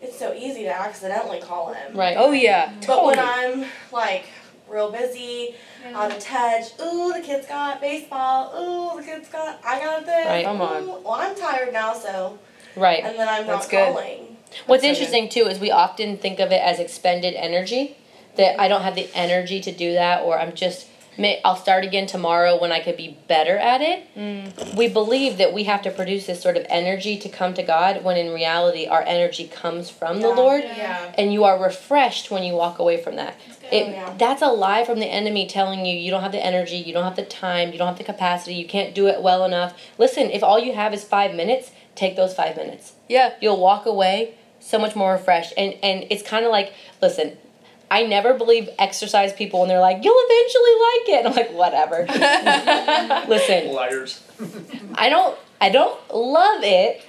it's so easy to accidentally call him. Right. Oh yeah. Mm-hmm. But when I'm like real busy, Yeah. out of touch, ooh, the kids got baseball, ooh, the kids got, I got this. Right. Come on. ooh, Well, I'm tired now, so, Right. and then I'm That's not good. calling. What's so interesting too is we often think of it as expended energy. That I don't have the energy to do that, or I'm just. may- I'll start again tomorrow when I could be better at it. Mm. We believe that we have to produce this sort of energy to come to God, when in reality, our energy comes from the Lord, Yeah. Yeah. and you are refreshed when you walk away from that. That's. It, yeah. That's a lie from the enemy telling you you don't have the energy, you don't have the time, you don't have the capacity, you can't do it well enough. Listen, if all you have is five minutes, take those five minutes. Yeah. You'll walk away so much more refreshed. And and it's kind of like, listen, I never believe exercise people when they're like, you'll eventually like it. I'm like, whatever. [LAUGHS] listen, Liars. I don't I don't love it,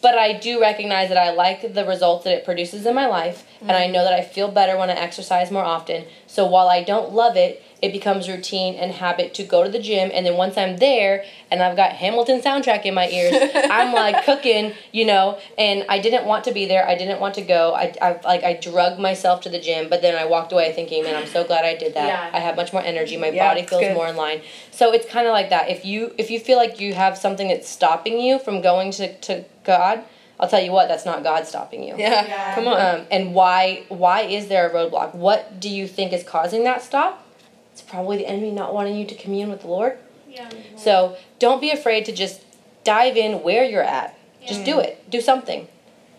but I do recognize that I like the results that it produces in my life, and mm-hmm. I know that I feel better when I exercise more often. So while I don't love it, it becomes routine and habit to go to the gym, and then once I'm there and I've got Hamilton soundtrack in my ears, [LAUGHS] I'm like cooking, you know. And I didn't want to be there. I didn't want to go. I, I like I drug myself to the gym, but then I walked away thinking, man, I'm so glad I did that. Yeah. I have much more energy. My Yeah, body feels good. more in line. So it's kind of like that. If you if you feel like you have something that's stopping you from going to, to God, I'll tell you what, that's not God stopping you. Yeah. Yeah. Come on. Um, and why why is there a roadblock? What do you think is causing that stop? It's probably the enemy not wanting you to commune with the Lord. Yeah. So don't be afraid to just dive in where you're at. Just do it. Do something.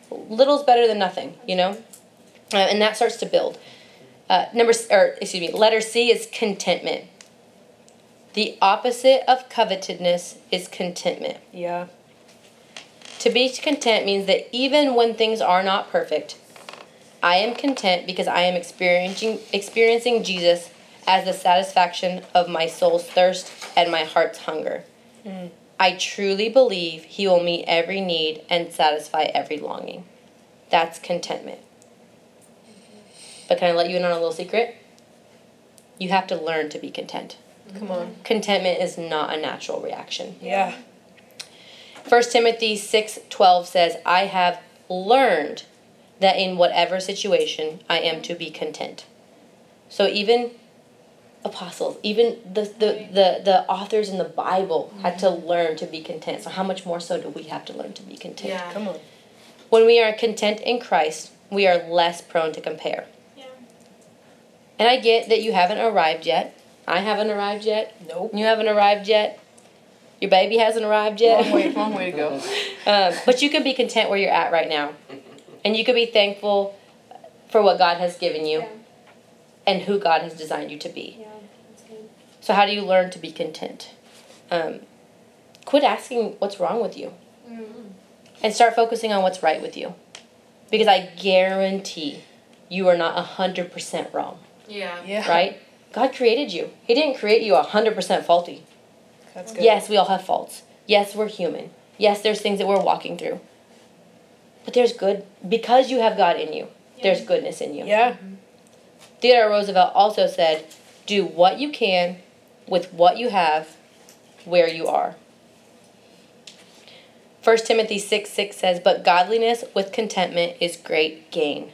Little's better than nothing, you know. Uh, and that starts to build. Uh, number or excuse me, letter C is contentment. The opposite of covetedness is contentment. Yeah. To be content means that even when things are not perfect, I am content because I am experiencing experiencing Jesus as the satisfaction of my soul's thirst and my heart's hunger. Mm. I truly believe he will meet every need and satisfy every longing. That's contentment. But can I let you in on a little secret? You have to learn to be content. Come on. Contentment is not a natural reaction. Yeah. 1 Timothy 6:12 says, "I have learned that in whatever situation I am to be content." So even apostles, even the the, the, the authors in the Bible had to learn to be content. So how much more so do we have to learn to be content? Yeah. Come on. When we are content in Christ, we are less prone to compare. Yeah. And I get that you haven't arrived yet. I haven't arrived yet. Nope. You haven't arrived yet. Your baby hasn't arrived yet. Long way, long way to go. [LAUGHS] Um, but you can be content where you're at right now. [LAUGHS] And you can be thankful for what God has given you Yeah. And who God has designed you to be. Yeah. That's good. So, how do you learn to be content? Um, quit asking what's wrong with you and start focusing on what's right with you. Because I guarantee you are not 100% wrong, Yeah. Yeah. right? God created you, He didn't create you 100% faulty. That's good. Yes, we all have faults. Yes, we're human. Yes, there's things that we're walking through. But there's good because you have God in you. There's goodness in you. Yeah. Theodore Roosevelt also said, "Do what you can with what you have where you are." 1 Timothy 6 6 says, But godliness with contentment is great gain.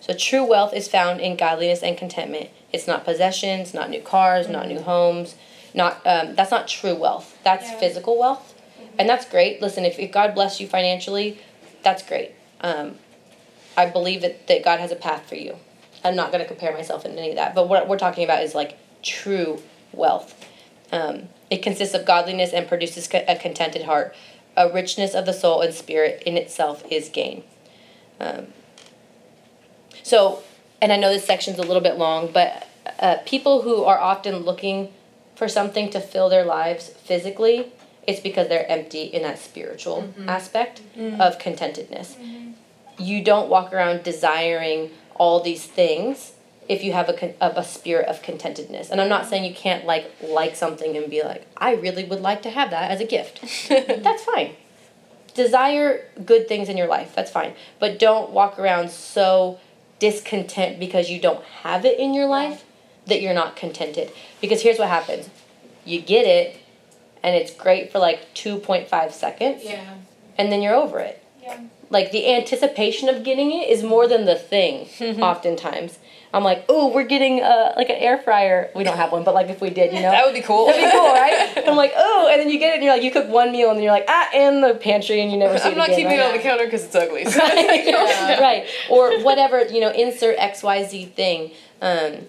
So true wealth is found in godliness and contentment. It's not possessions, not new cars, not new homes, not um, that's not true wealth. That's Yeah. physical wealth, and that's great. Listen, if, if God bless you financially, that's great. Um, I believe that, that God has a path for you. I'm not going to compare myself in any of that, but what we're talking about is like true wealth. Um, it consists of godliness and produces a contented heart. A richness of the soul and spirit in itself is gain. Um, so, and I know this section's a little bit long, but uh, people who are often looking for something to fill their lives physically, it's because they're empty in that spiritual aspect of contentedness. You don't walk around desiring all these things if you have a, of a spirit of contentedness. And I'm not saying you can't like like something and be like, I really would like to have that as a gift. [LAUGHS] That's fine. Desire good things in your life. That's fine. But don't walk around so discontent because you don't have it in your life that you're not contented. Because here's what happens. You get it and it's great for like 2.5 seconds Yeah. and then you're over it. Yeah. Like the anticipation of getting it is more than the thing oftentimes. I'm like, "Oh, we're getting uh, like an air fryer. We don't have one, but like if we did, you [LAUGHS] know." That would be cool. That'd be cool, right? And [LAUGHS] I'm like, oh, and then you get it, and you're like, you cook one meal, and then you're like, ah, in the pantry, and you never see I'm it not again. keeping right? it on the counter because it's ugly. so- [LAUGHS] right, right. Or whatever, you know, insert XYZ thing. Um,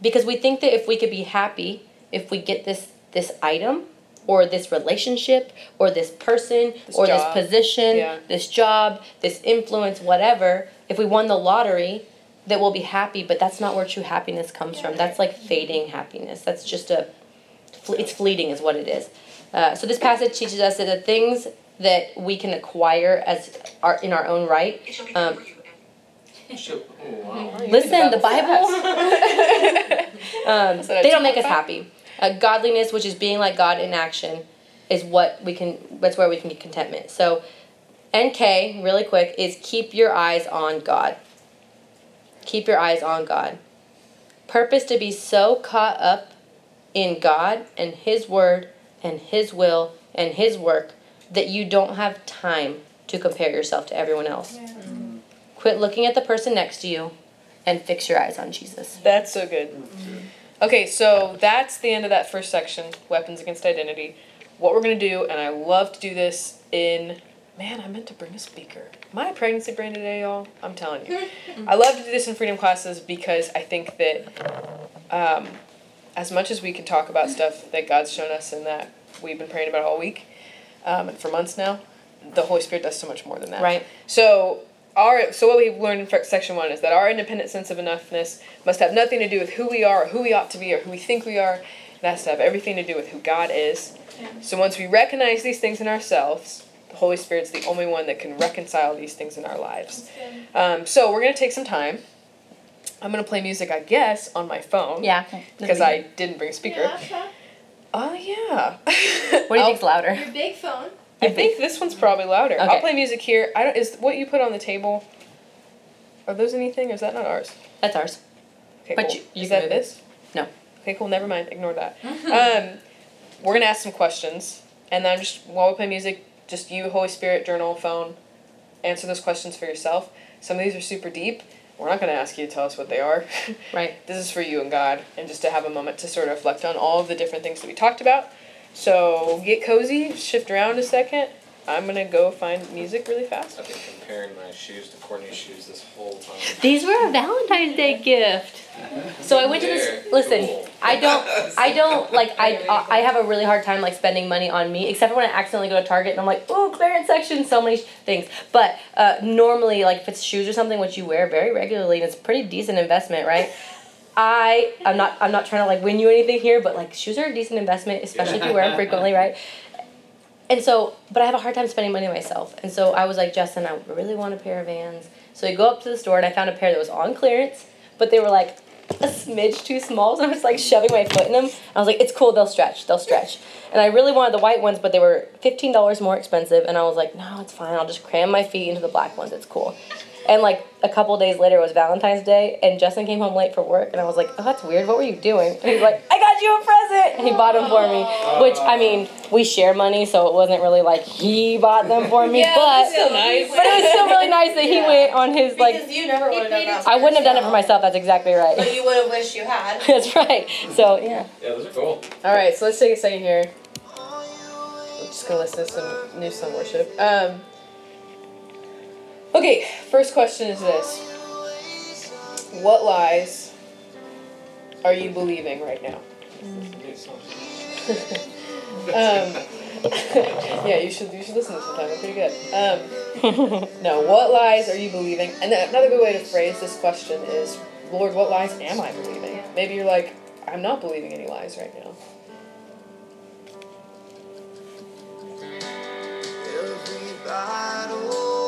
because we think that if we could be happy, if we get this this item or this relationship or this person This or job. this position, Yeah. this job, this influence, whatever, if we won the lottery, that we'll be happy, but that's not where true happiness comes from. That's like fading happiness. That's just a, it's fleeting, is what it is. Uh, so this passage teaches us that the things that we can acquire as our in our own right. Um, Oh, wow. listen, the Bible. [LAUGHS] um, Is that a they don't make us happy. Uh, godliness, which is being like God in action, is what we can. That's where we can get contentment. So, NK, really quick, is keep your eyes on God. Keep your eyes on God. Purpose to be so caught up in God and His Word and His will and His work that you don't have time to compare yourself to everyone else. Quit looking at the person next to you and fix your eyes on Jesus. That's so good. Okay, so that's the end of that first section, weapons against identity. What we're gonna do, and I love to do this in. Man, I meant to bring a speaker. A pregnancy brain today, y'all? I'm telling you. [LAUGHS] I love to do this in freedom classes because I think that um, as much as we can talk about stuff that God's shown us and that we've been praying about all week um, and for months now, the Holy Spirit does so much more than that. Right. So our so what we've learned in section one is that our independent sense of enoughness must have nothing to do with who we are, or who we ought to be, or who we think we are. It has to have everything to do with who God is. So once we recognize these things in ourselves, the Holy Spirit's the only one that can reconcile these things in our lives. Um, so we're gonna take some time. I'm gonna play music, I guess, on my phone. Yeah. Because I didn't bring a speaker. Yeah, okay. Oh yeah. What do you think's [LAUGHS] louder? Your big phone. I think this one's probably louder. I'll play music here. I don't. Is what you put on the table? Are those anything? Or is that not ours? That's ours. Okay, But cool. you- you is that move it. this? No. Okay, cool. Never mind. Ignore that. [LAUGHS] um, we're gonna ask some questions, and then just while we play music, just you, Holy Spirit, journal, phone, answer those questions for yourself. Some of these are super deep. We're not gonna ask you to tell us what they are. [LAUGHS] Right. this is for you and God, and just to have a moment to sort of reflect on all of the different things that we talked about. So get cozy, shift around a second. I'm gonna go find music really fast. I've been comparing my shoes to Courtney's shoes this whole time. These were a Valentine's Day gift. So I went to this. Listen, Cool. I don't. I [LAUGHS] don't like. I I have a really hard time like spending money on me, except when I accidentally go to Target and I'm like, oh, clearance section, so many sh- things. But uh, normally, like if it's shoes or something, which you wear very regularly, and it's a pretty decent investment, right? I I'm not I'm not trying to like win you anything here, but like shoes are a decent investment, especially if you wear them [LAUGHS] frequently, right? And so, but I have a hard time spending money myself. And so I was like, Justin, I really want a pair of Vans. So I go up to the store and I found a pair that was on clearance, but they were like a smidge too small. So I was like shoving my foot in them. I was like, it's cool, they'll stretch, they'll stretch. And I really wanted the white ones, but they were $15 more expensive. And I was like, no, it's fine. I'll just cram my feet into the black ones. It's cool. And like a couple days later, it was Valentine's Day, and Justin came home late for work, and I was like, "Oh, that's weird. What were you doing?" And he's like, "I got you a present." And he bought them for me, which I mean, we share money, so it wasn't really like he bought them for me, [LAUGHS] Yeah, but that's still nice. but it was still really nice that he Yeah. went on his like. because you never would have done that. I wouldn't have done it for myself. That's exactly right. But you would have wished you had. [LAUGHS] That's right. So yeah. Yeah, those are cool. All right, so let's take a second here. I'm just gonna listen to some new song worship. Um, okay, first question is this: What lies are you believing right now? Um, [LAUGHS] yeah, you should you should listen to this sometime. They're pretty good. Um, no, what lies are you believing? And another good way to phrase this question is, Lord, what lies am I believing? Maybe you're like, I'm not believing any lies right now. Every battle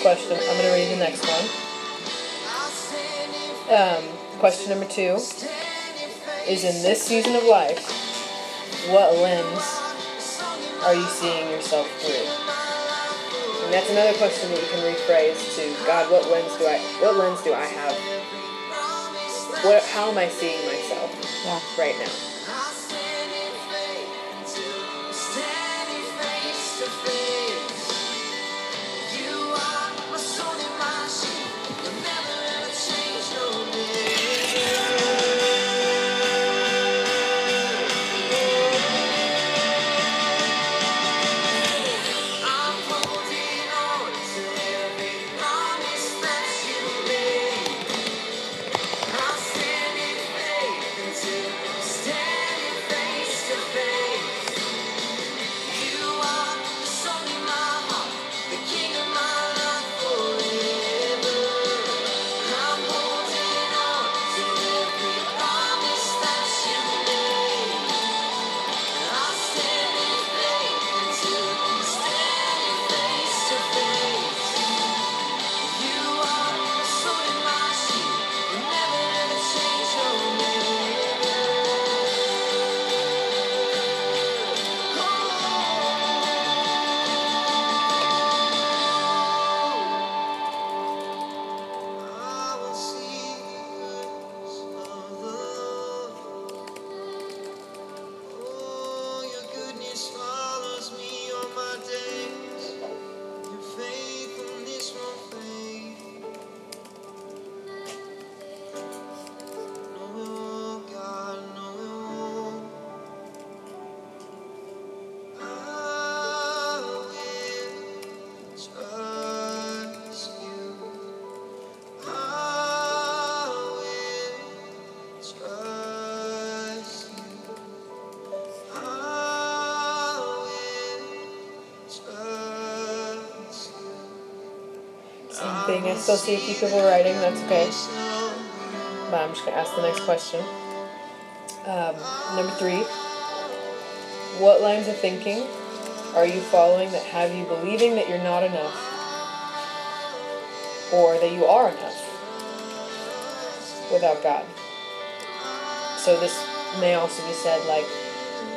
this question. I'm going to read the next one. Um, question number two is in this season of life, what lens are you seeing yourself through? And that's another question that you can rephrase to God, what lens do I what lens do I have? What how am I seeing myself Yeah. right now? Thing. I still see a few people writing. That's okay. But I'm just gonna ask the next question. Um, number three. What lines of thinking are you following that have you believing that you're not enough, or that you are enough without God? So this may also be said like,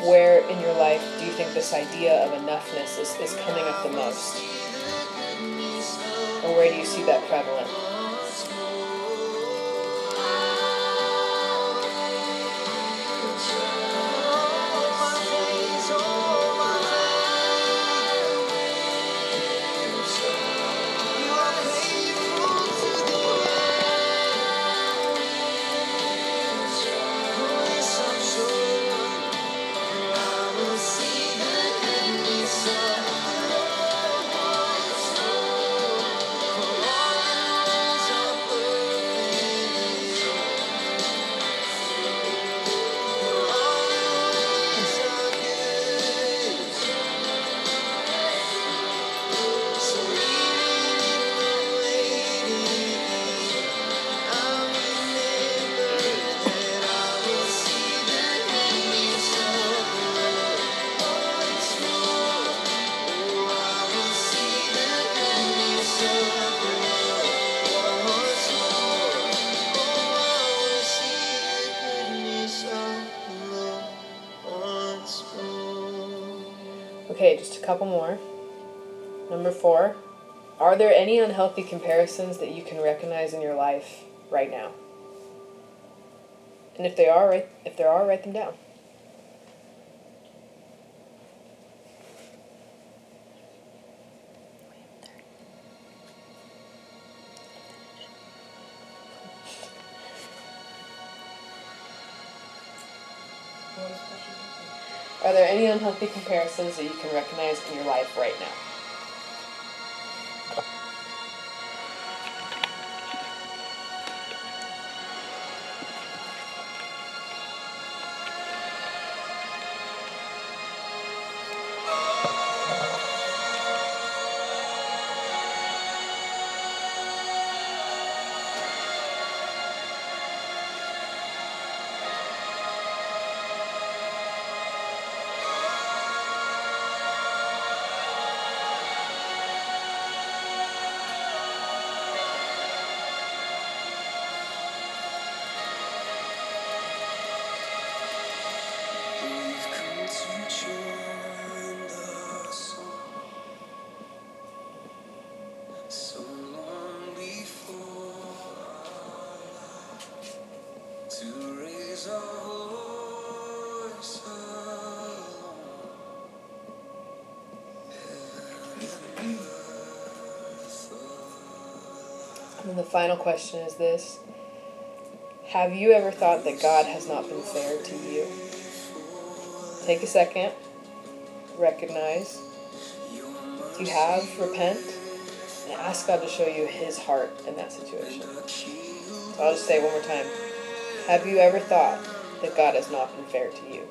where in your life do you think this idea of enoughness is, is coming up the most? Where do you see that prevalent? Are there any unhealthy comparisons that you can recognize in your life right now? And if they are, write, if there are, write them down. Are there any unhealthy comparisons that you can recognize in your life right now? Final question is this Have you ever thought that God has not been fair to you? Take a second, recognize. If you have, repent, and ask God to show you His heart in that situation. So I'll just say one more time. Have you ever thought that God has not been fair to you?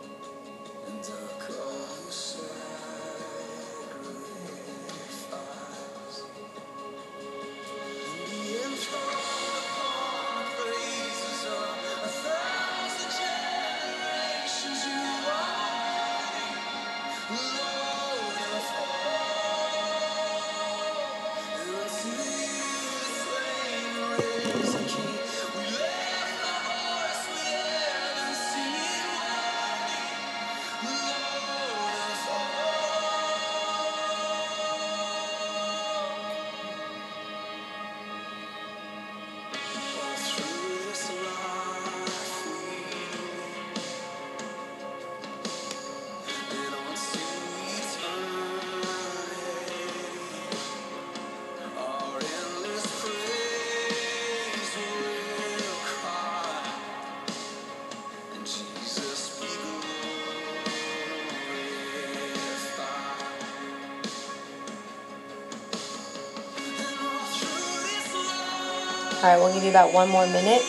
All right, we'll give you about one more minute.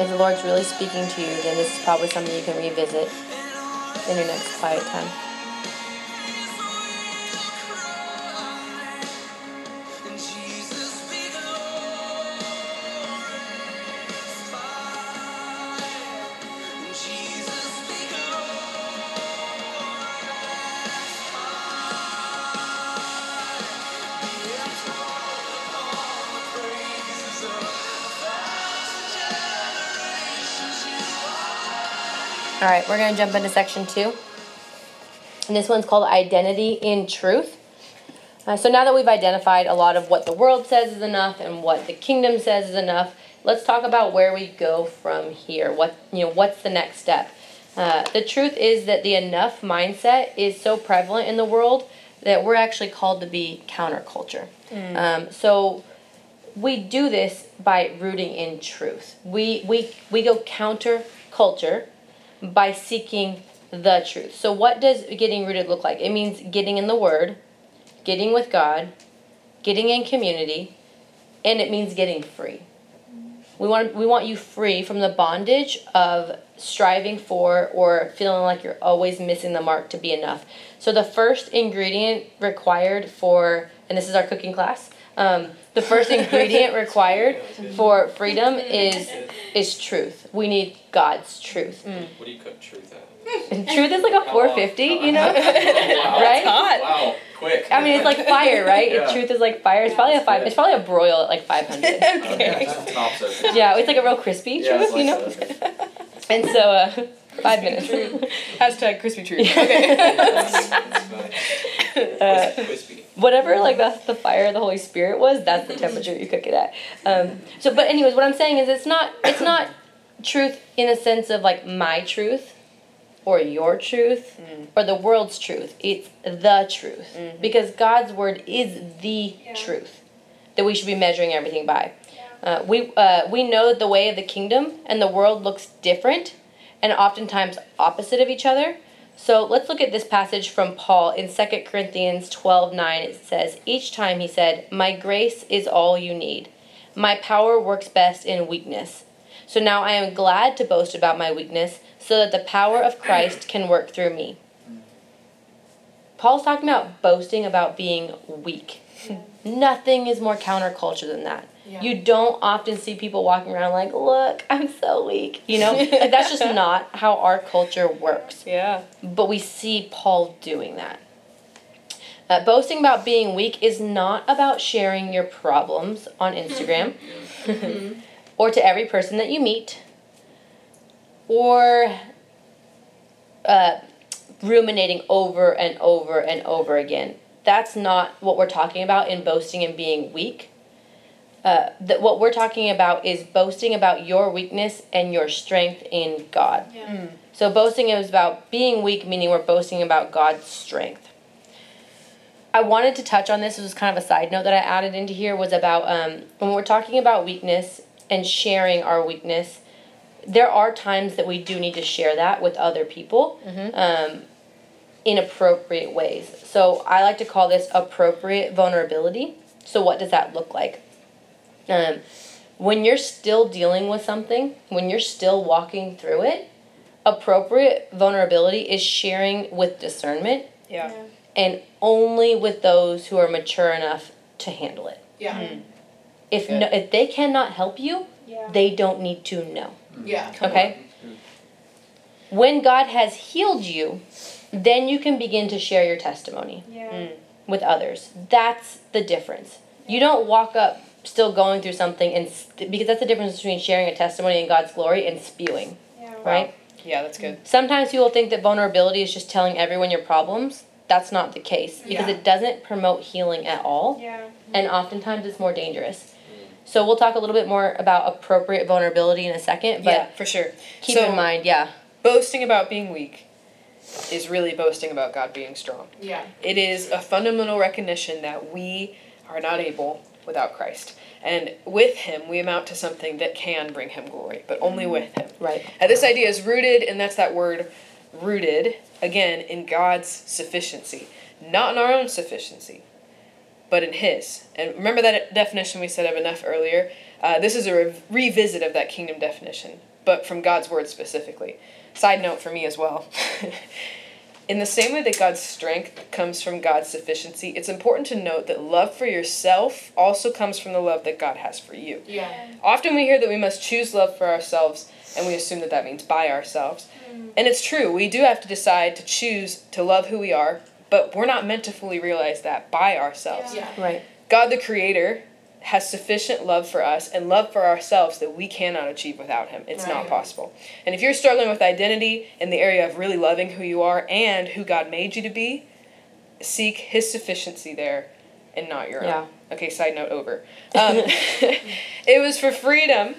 If the Lord's really speaking to you, then this is probably something you can revisit in your next quiet time. All right, we're going to jump into section two. And this one's called Identity in Truth. Uh, so now that we've identified a lot of what the world says is enough and what the kingdom says is enough, let's talk about where we go from here. What you know, what's the next step? Uh, the truth is that the enough mindset is so prevalent in the world that we're actually called to be counterculture. Um, so we do this by rooting in truth. We we we go counter culture by seeking the truth. So what does getting rooted look like? It means getting in the word, getting with God, getting in community, and it means getting free. We want we want you free from the bondage of striving for or feeling like you're always missing the mark to be enough. So the first ingredient required for and this is our cooking class. Um, the first [LAUGHS] ingredient required for freedom is is truth. We need God's truth. What do you cook truth at? And [LAUGHS] truth is like a How long? 450, you know? [LAUGHS] wow. right? Wow, quick. I mean, it's like fire, right? Yeah. Truth is like fire. It's probably a five. It's probably a broil at like 500. Okay. Top. Yeah, it's like a real crispy Yeah, truth, it's you know? like so. And so, uh, five minutes. Hashtag crispy truth. Okay. That's, that's nice. Uh, Crispy. Whatever like that's the fire of the Holy Spirit was, that's the temperature you cook it at. Um, so, but anyways, what I'm saying is it's not it's not truth in a sense of like my truth or your truth or the world's truth. It's the truth because God's word is the Yeah. truth that we should be measuring everything by. Uh, we uh, we know that the way of the kingdom and the world looks different and oftentimes opposite of each other. So let's look at this passage from Paul in 2 Corinthians 12 9. It says, Each time he said, My grace is all you need. My power works best in weakness. So now I am glad to boast about my weakness so that the power of Christ can work through me. Paul's talking about boasting about being weak. [LAUGHS] Nothing is more counterculture than that. You don't often see people walking around like, look, I'm so weak. You know, like that's just [LAUGHS] not how our culture works. yeah. But we see Paul doing that. Uh, boasting about being weak is not about sharing your problems on Instagram Mhm. [LAUGHS] or to every person that you meet or uh, ruminating over and over and over again. That's not what we're talking about in boasting and being weak. Uh, that what we're talking about is boasting about your weakness and your strength in God. Yeah. So boasting is about being weak, meaning we're boasting about God's strength. I wanted to touch on this. This was kind of a side note that I added into here was about um, when we're talking about weakness and sharing our weakness. There are times that we do need to share that with other people um, in appropriate ways. So I like to call this appropriate vulnerability. So what does that look like? Um, when you're still dealing with something, when you're still walking through it, appropriate vulnerability is sharing with discernment Yeah. and only with those who are mature enough to handle it. Yeah. If no, if they cannot help you, Yeah. they don't need to know. Yeah. Okay? When God has healed you, then you can begin to share your testimony Yeah. with others. That's the difference. You don't walk up still going through something and st- because that's the difference between sharing a testimony in God's glory and spewing, Yeah. right? Yeah, that's good. Sometimes people think that vulnerability is just telling everyone your problems. That's not the case because Yeah. it doesn't promote healing at all. Yeah. and oftentimes it's more dangerous. Mm. So we'll talk a little bit more about appropriate vulnerability in a second, but yeah, for sure. keep so, in mind, yeah, boasting about being weak is really boasting about God being strong. Yeah. It is a fundamental recognition that we are not able without Christ. And with Him, we amount to something that can bring Him glory, but only with Him. right, And this idea is rooted, and that's that word rooted, again, in God's sufficiency. Not in our own sufficiency, but in His. And remember that definition we said of enough earlier? Uh, this is a re- revisit of that kingdom definition, but from God's word specifically. Side note for me as well. [LAUGHS] in the same way that God's strength comes from God's sufficiency, it's important to note that love for yourself also comes from the love that God has for you. Yeah. Often we hear that we must choose love for ourselves, and we assume that that means by ourselves. Hmm. And it's true, we do have to decide to choose to love who we are, but we're not meant to fully realize that by ourselves. Yeah. right, God the Creator has sufficient love for us and love for ourselves that we cannot achieve without Him. It's not possible. And if you're struggling with identity in the area of really loving who you are and who God made you to be, seek His sufficiency there and not your Yeah. own. Okay, side note over. Um, [LAUGHS] it was for freedom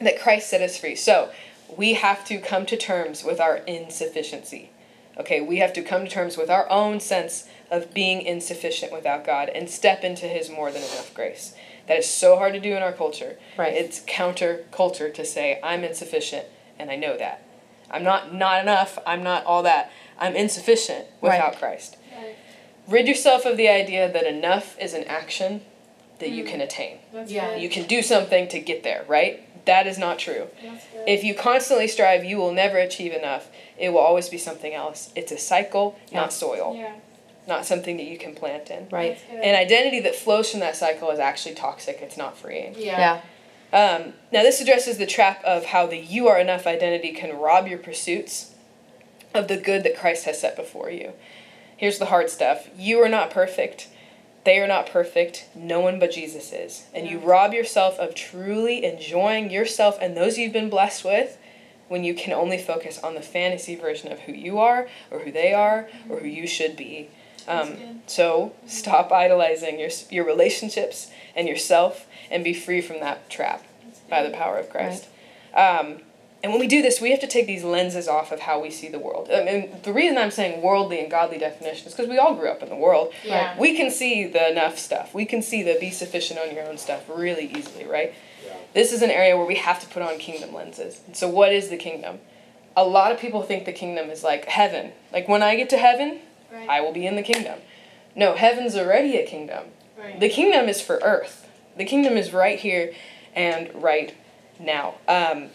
that Christ set us free. So we have to come to terms with our insufficiency. Okay, we have to come to terms with our own sense of being insufficient without God and step into His more than enough grace. That is so hard to do in our culture. Right. It's counter culture to say, I'm insufficient and I know that. I'm not not enough, I'm not all that. I'm insufficient without Right. Christ. Right. Rid yourself of the idea that enough is an action that you can mm. attain. That's Yeah. good. You can do something to get there, right? That is not true. If you constantly strive, you will never achieve enough. It will always be something else. It's a cycle, Yeah. not soil, yeah. Not something that you can plant in. right, That's good. An identity that flows from that cycle is actually toxic. It's not freeing. Yeah. yeah, Um, now, this addresses the trap of how the you are enough identity can rob your pursuits of the good that Christ has set before you. Here's the hard stuff you are not perfect. They are not perfect. No one but Jesus is. And you rob yourself of truly enjoying yourself and those you've been blessed with when you can only focus on the fantasy version of who you are, or who they are, or who you should be. Um, so stop idolizing your, your relationships and yourself and be free from that trap by the power of Christ. Um, and when we do this, we have to take these lenses off of how we see the world. I mean, the reason I'm saying worldly and godly definition is because we all grew up in the world. Yeah. We can see the enough stuff. We can see the be sufficient on your own stuff really easily, right? Yeah. This is an area where we have to put on kingdom lenses. So, what is the kingdom? A lot of people think the kingdom is like heaven. Like, when I get to heaven, Right. I will be in the kingdom. No, heaven's already a kingdom. Right. The kingdom is for earth. The kingdom is right here and right now. Um,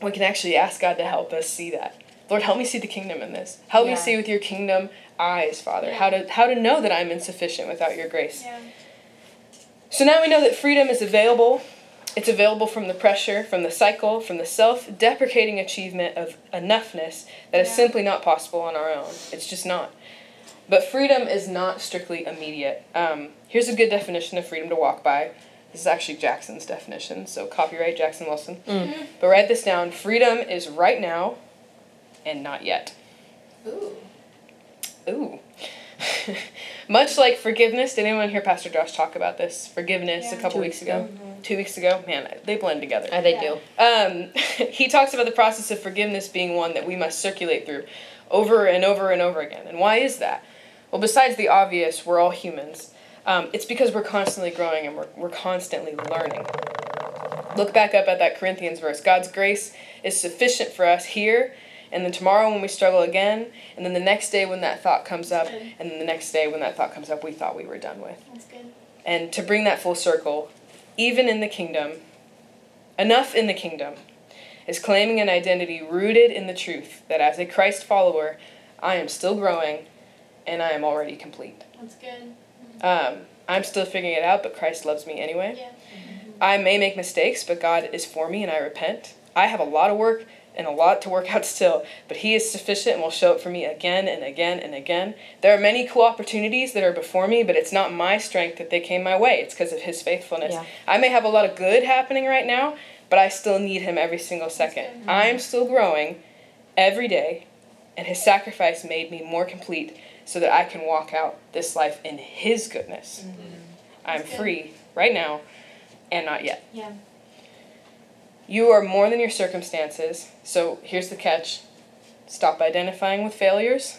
we can actually ask God to help us see that. Lord, help me see the kingdom in this. Help me see with your kingdom eyes, Father. Yeah. How to how to know that I'm insufficient without your grace. Yeah. So now we know that freedom is available. It's available from the pressure, from the cycle, from the self deprecating achievement of enoughness that is Yeah. simply not possible on our own. It's just not. But freedom is not strictly immediate. Um, here's a good definition of freedom to walk by. This is actually Jackson's definition, so copyright Jackson Wilson. But write this down freedom is right now and not yet. Ooh. Ooh. [LAUGHS] Much like forgiveness, did anyone hear Pastor Josh talk about this? Forgiveness yeah, a couple Two weeks weeks ago. Two weeks ago, man, they blend together. Uh, they Yeah. do. Um, [LAUGHS] he talks about the process of forgiveness being one that we must circulate through over and over and over again. And why is that? Well, besides the obvious, we're all humans. Um, it's because we're constantly growing and we're, we're constantly learning. Look back up at that Corinthians verse. God's grace is sufficient for us here, and then tomorrow when we struggle again, and then the next day when that thought comes up, and then the next day when that thought comes up, we thought we were done with. That's good. And to bring that full circle, even in the kingdom, enough in the kingdom, is claiming an identity rooted in the truth that as a Christ follower, I am still growing and I am already complete. That's good. Um, I'm still figuring it out, but Christ loves me anyway. Yeah. I may make mistakes, but God is for me and I repent. I have a lot of work and a lot to work [LAUGHS] out still, but He is sufficient and will show up for me again and again and again. There are many cool opportunities that are before me, but it's not my strength that they came my way. It's because of His faithfulness. Yeah. I may have a lot of good happening right now, but I still need Him every single second. I'm still growing every day, and His sacrifice made me more complete so that I can walk out this life in His goodness. Mm-hmm. I'm good. free right now and not yet. Yeah. You are more than your circumstances. So here's the catch stop identifying with failures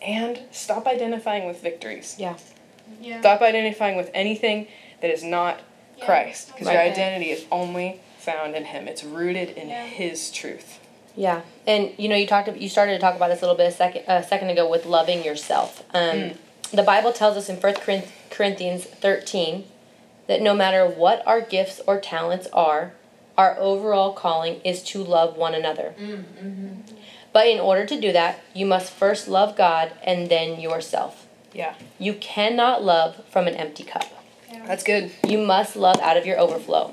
and stop identifying with victories. Yeah. Stop identifying with anything that is not Yeah. Christ because your identity is only found in Him. It's rooted in Yeah. His truth. Yeah, and you know, you talked, you started to talk about this a little bit a second, a second ago with loving yourself. Um, Mm. The Bible tells us in First Corinthians thirteen that no matter what our gifts or talents are, our overall calling is to love one another. But in order to do that, you must first love God and then yourself. Yeah. You cannot love from an empty cup. That's good. You must love out of your overflow.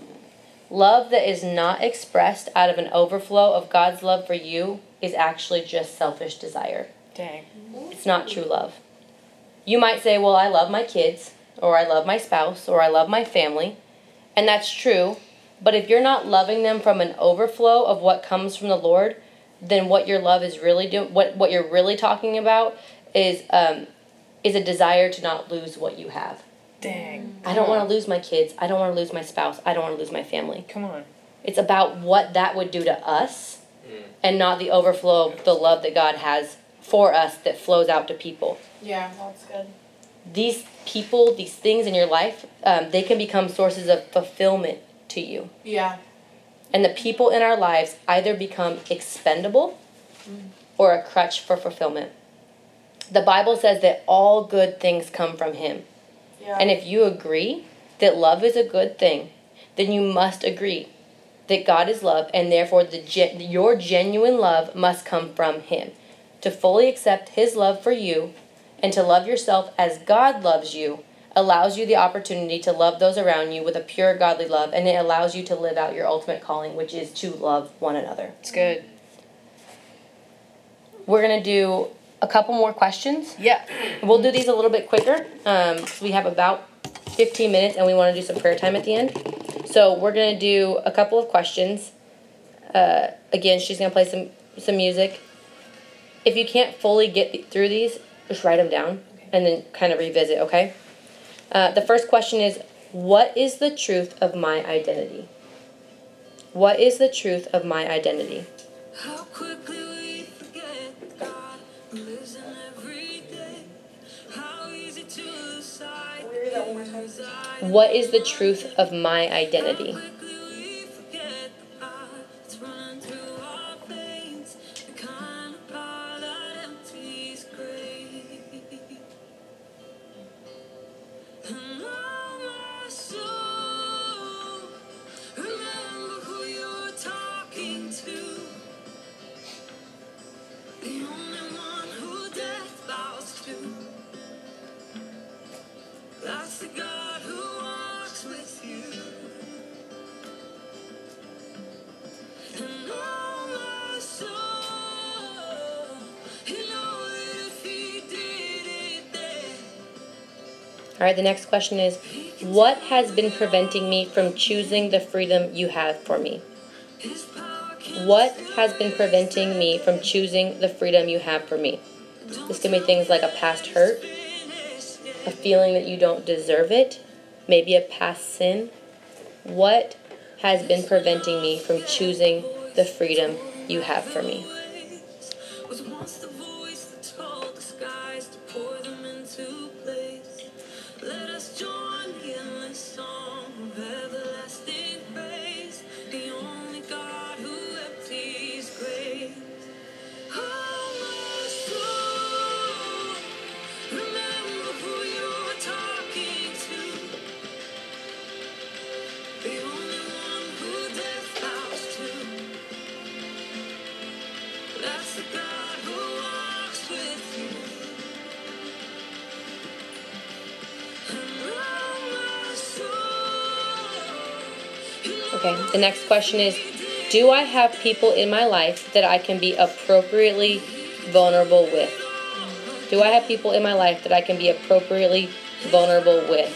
Love that is not expressed out of an overflow of God's love for you is actually just selfish desire. Dang. It's not true love. You might say, Well, I love my kids, or I love my spouse, or I love my family. And that's true. But if you're not loving them from an overflow of what comes from the Lord, then what your love is really doing, what, what you're really talking about is, um, is a desire to not lose what you have. Dang. I don't want to lose my kids. I don't want to lose my spouse. I don't want to lose my family. Come on. It's about what that would do to us and not the overflow of the love that God has for us that flows out to people. Yeah, that's good. These people, these things in your life, um, they can become sources of fulfillment to you. Yeah. And the people in our lives either become expendable or a crutch for fulfillment. The Bible says that all good things come from Him. Yeah. And if you agree that love is a good thing, then you must agree that God is love, and therefore the gen- your genuine love must come from Him. To fully accept His love for you and to love yourself as God loves you allows you the opportunity to love those around you with a pure godly love, and it allows you to live out your ultimate calling, which is to love one another. It's good. We're gonna do a couple more questions. Yeah. We'll do these a little bit quicker um, 'cause we have about 15 minutes and we want to do some prayer time at the end. So we're going to do a couple of questions. Uh, again, she's going to play some, some music. If you can't fully get through these, just write them down and then kind of revisit, okay? Uh, the first question is What is the truth of my identity? What is the truth of my identity? That one more time? What is the truth of my identity? All right, the next question is What has been preventing me from choosing the freedom you have for me? What has been preventing me from choosing the freedom you have for me? This can be things like a past hurt, a feeling that you don't deserve it, maybe a past sin. What has been preventing me from choosing the freedom you have for me? The next question is Do I have people in my life that I can be appropriately vulnerable with? Do I have people in my life that I can be appropriately vulnerable with?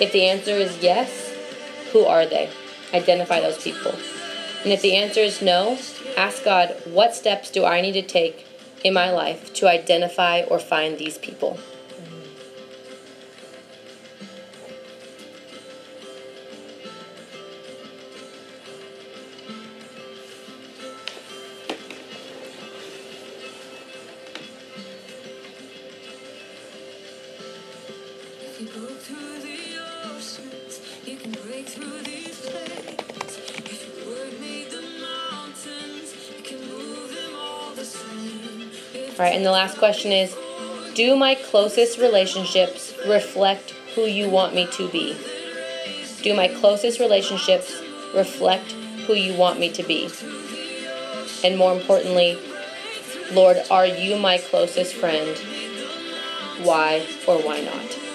If the answer is yes, who are they? Identify those people. And if the answer is no, ask God, what steps do I need to take in my life to identify or find these people? And the last question is Do my closest relationships reflect who you want me to be? Do my closest relationships reflect who you want me to be? And more importantly, Lord, are you my closest friend? Why or why not?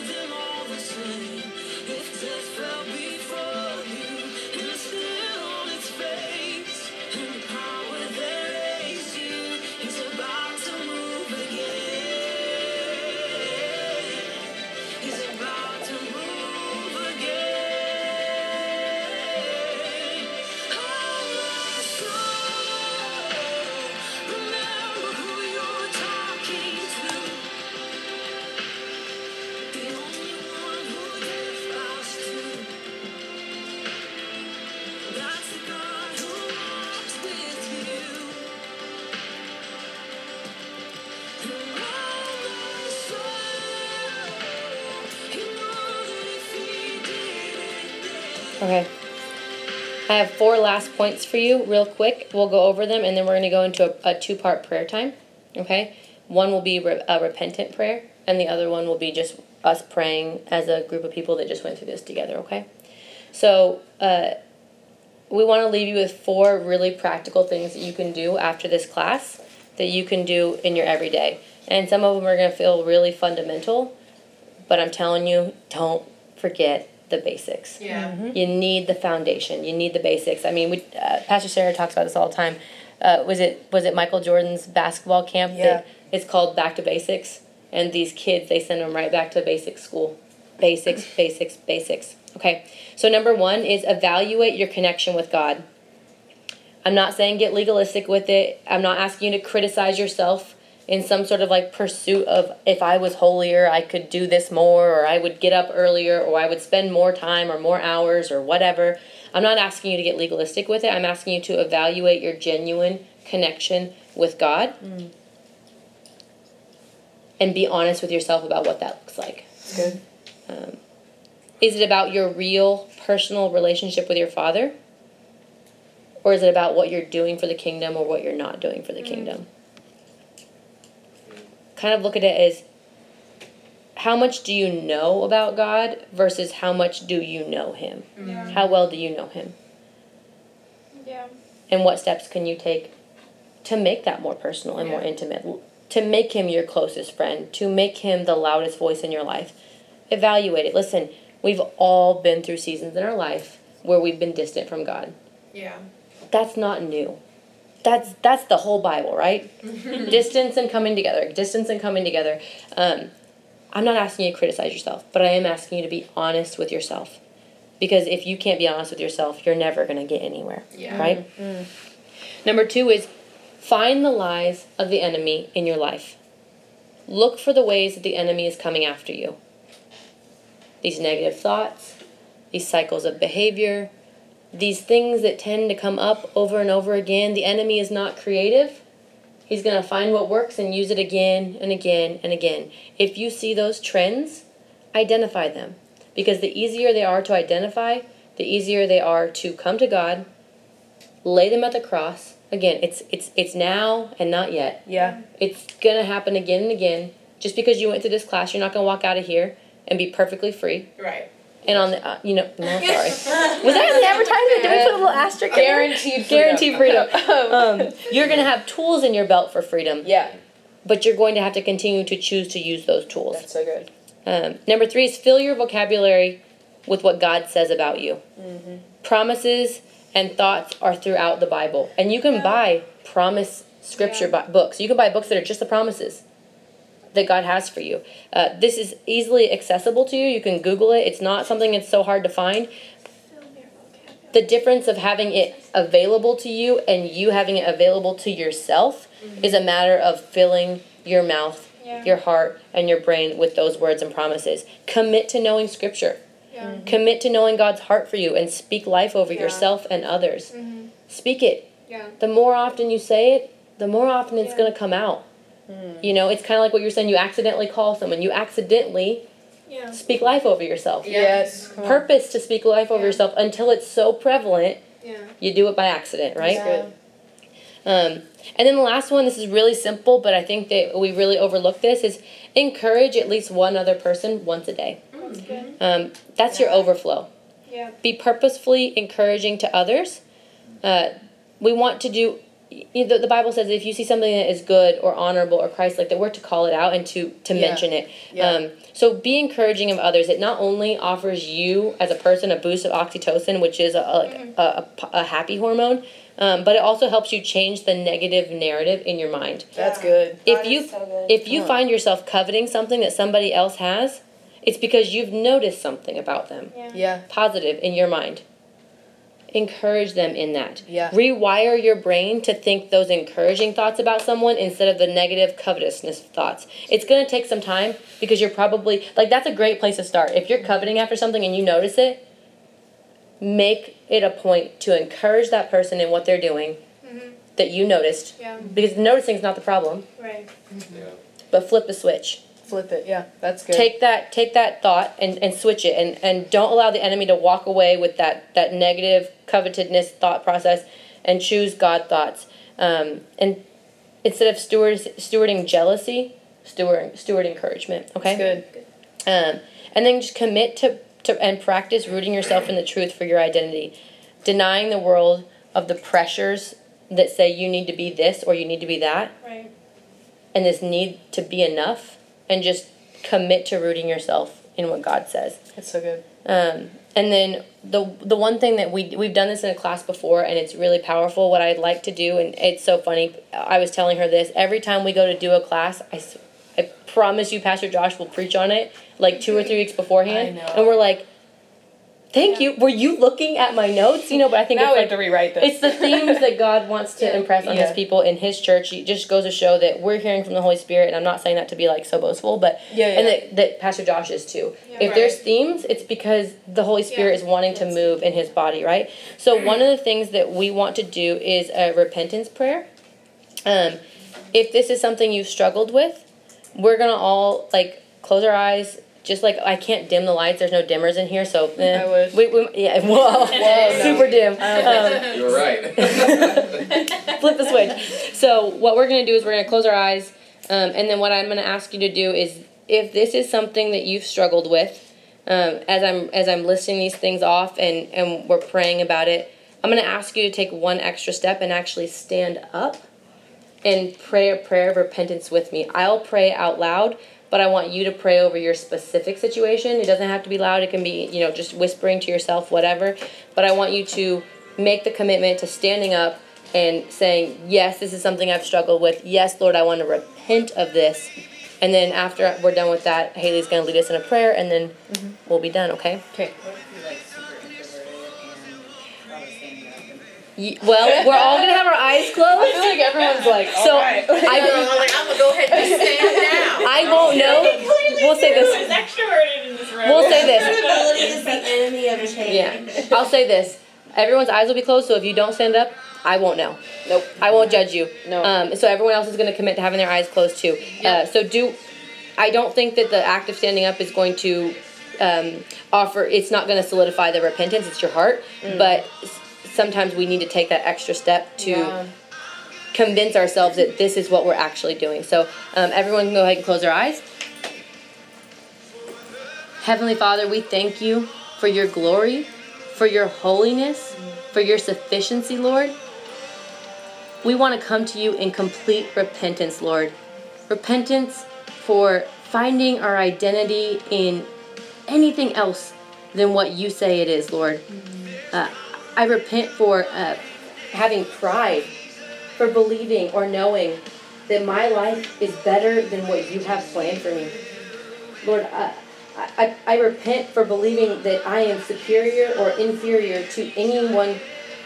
Okay. I have four last points for you, real quick. We'll go over them and then we're going to go into a, a two part prayer time. Okay? One will be re- a repentant prayer, and the other one will be just us praying as a group of people that just went through this together. Okay? So, uh, we want to leave you with four really practical things that you can do after this class that you can do in your everyday. And some of them are going to feel really fundamental, but I'm telling you, don't forget the basics. Yeah. You need the foundation. You need the basics. I mean, we, uh, Pastor Sarah talks about this all the time. Uh, was it was it Michael Jordan's basketball camp? Yeah. That it's called Back to Basics, and these kids they send them right back to basic school. Basics, basics, basics. Okay. So number one is evaluate your connection with God. I'm not saying get legalistic with it. I'm not asking you to criticize yourself in some sort of like pursuit of if I was holier, I could do this more, or I would get up earlier, or I would spend more time or more hours or whatever. I'm not asking you to get legalistic with it. I'm asking you to evaluate your genuine connection with God and be honest with yourself about what that looks like. Good. Um, is it about your real personal relationship with your Father? Or is it about what you're doing for the kingdom or what you're not doing for the kingdom? Kind of look at it as how much do you know about God versus how much do you know Him? Yeah. How well do you know Him? Yeah. And what steps can you take to make that more personal and more intimate? To make Him your closest friend, to make Him the loudest voice in your life? Evaluate it. Listen, we've all been through seasons in our life where we've been distant from God. Yeah. That's not new. That's that's the whole Bible, right? [LAUGHS] distance and coming together, distance and coming together. Um, I'm not asking you to criticize yourself, but I am asking you to be honest with yourself. Because if you can't be honest with yourself, you're never going to get anywhere, Yeah. right? Number two is find the lies of the enemy in your life. Look for the ways that the enemy is coming after you. These negative thoughts, these cycles of behavior, these things that tend to come up over and over again. The enemy is not creative. He's going to find what works and use it again and again and again. If you see those trends, identify them. Because the easier they are to identify, the easier they are to come to God, lay them at the cross. Again, it's it's it's now and not yet. Yeah. It's going to happen again and again. Just because you went to this class, you're not going to walk out of here and be perfectly free. Right. And on the, uh, you know, no, [LAUGHS] sorry. Was that an advertisement? Did we put a little asterisk? there? Guaranteed freedom. Guaranteed freedom. [LAUGHS] um, you're going to have tools in your belt for freedom, yeah. but you're going to have to continue to choose to use those tools. That's so good. Um, number three is fill your vocabulary with what God says about you. Promises and thoughts are throughout the Bible. And you can buy promise scripture bu- books. You can buy books that are just the promises that God has for you. Uh, this is easily accessible to you. You can Google it. It's not something that's so hard to find. The difference of having it available to you and you having it available to yourself is a matter of filling your mouth, Yeah. your heart, and your brain with those words and promises. Commit to knowing Scripture. Yeah. Commit to knowing God's heart for you and speak life over Yeah. yourself and others. Mhm. Speak it. Yeah. The more often you say it, the more often it's Yeah. going to come out. You know, it's kind of like what you're saying. You accidentally call someone. You accidentally Yeah. speak life over yourself. Yes. come. Purpose to speak life over Yeah. yourself until it's so prevalent, Yeah. you do it by accident, right? Yeah. Um, and then the last one, this is really simple, but I think that we really overlook this, is encourage at least one other person once a day. That's good. Um, that's your overflow. Yeah. Be purposefully encouraging to others. Uh, we want to do. You know, the Bible says if you see something that is good or honorable or Christ-like, that we're to call it out and to to Yeah. mention it. Yeah. Um, so be encouraging of others. It not only offers you as a person a boost of oxytocin, which is a, a, like a, a, a happy hormone, um, but it also helps you change the negative narrative in your mind. That's good. If God you so good. if you Huh. find yourself coveting something that somebody else has, it's because you've noticed something about them Yeah. Yeah. positive in your mind. Encourage them in that. Yeah. Rewire your brain to think those encouraging thoughts about someone instead of the negative covetousness thoughts. It's going to take some time because you're probably like that's a great place to start. If you're coveting after something and you notice it, make it a point to encourage that person in what they're doing Mhm. that you noticed Yeah. because noticing is not the problem, Right. Yeah. but flip the switch. Flip it. Yeah. That's good. take that take that thought and, and switch it and, and don't allow the enemy to walk away with that that negative covetedness thought process and choose god thoughts um, and instead of steward, stewarding jealousy steward steward encouragement okay That's good. um, and then just commit to, to and practice rooting yourself in the truth for your identity denying the world of the pressures that say you need to be this or you need to be that Right. and this need to be enough and just commit to rooting yourself in what God says. That's so good. Um, and then the the one thing that we we've done this in a class before and it's really powerful what I'd like to do and it's so funny I was telling her this every time we go to do a class i, I promise you Pastor Josh will preach on it like two or three weeks beforehand I know. and we're like thank you were you looking at my notes you know but I think Now it's we like have to rewrite this. it's the themes that God wants to [LAUGHS] Yeah. impress on Yeah. his people in his church. It just goes to show that we're hearing from the Holy Spirit, and I'm not saying that to be like so boastful, but yeah. Yeah. and that, that Pastor Josh is too. Yeah. if Right. there's themes, it's because the Holy Spirit Yeah. is wanting to move in his body, right? So one of the things that we want to do is a repentance prayer. Um, if this is something you've struggled with, we're gonna all like close our eyes. Just like I can't dim the lights, there's no dimmers in here, so eh. I wish. We, we, yeah, [LAUGHS] whoa, no. [LAUGHS] super dim. Um, You were right. [LAUGHS] flip the switch. So what we're gonna do is we're gonna close our eyes, um, and then what I'm gonna ask you to do is, if this is something that you've struggled with, um, as I'm as I'm listing these things off and and we're praying about it, I'm gonna ask you to take one extra step and actually stand up, and pray a prayer of repentance with me. I'll pray out loud. But I want you to pray over your specific situation. It doesn't have to be loud. It can be, you know, just whispering to yourself, whatever. But I want you to make the commitment to standing up and saying, Yes, this is something I've struggled with. Yes, Lord, I want to repent of this. And then after we're done with that, Haley's going to lead us in a prayer and then mm-hmm. we'll be done, okay? Okay. Well, we're all going to have our eyes closed. [LAUGHS] I feel like everyone's like, So alright. I, I'm like, I'm gonna go ahead and just stand now. I won't know. [LAUGHS] We'll say this. extroverted in this room? We'll say this. Irritability is the enemy of change. Yeah. I'll say this. Everyone's eyes will be closed, so if you don't stand up, I won't know. Nope. I won't judge you. No. Um, so everyone else is going to commit to having their eyes closed too. Uh, so do. I don't think that the act of standing up is going to um, offer. It's not going to solidify the repentance. It's your heart, but s- sometimes we need to take that extra step to Yeah. convince ourselves that this is what we're actually doing. So um, everyone can go ahead and close their eyes. Heavenly Father, we thank you for your glory, for your holiness, for your sufficiency, Lord. We want to come to you in complete repentance, Lord. Repentance for finding our identity in anything else than what you say it is, Lord. Uh, I repent for uh, having pride, for believing or knowing that my life is better than what you have planned for me. Lord, I, I, I repent for believing that I am superior or inferior to anyone,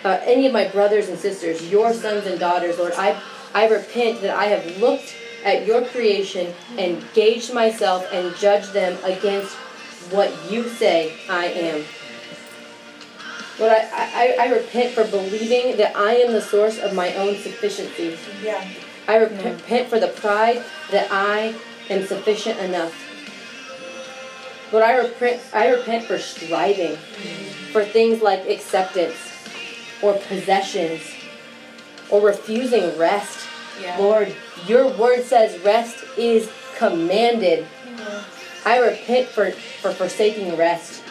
uh, any of my brothers and sisters, your sons and daughters, Lord. I, I repent that I have looked at your creation and gauged myself and judged them against what you say I am. Lord, I, I, I repent for believing that I am the source of my own sufficiency. Yeah. I repent for the pride that I am sufficient enough. Lord, I repent, I repent for striving for things like acceptance or possessions or refusing rest. Yeah. Lord, your word says rest is commanded. Mm-hmm. I repent for, for forsaking rest.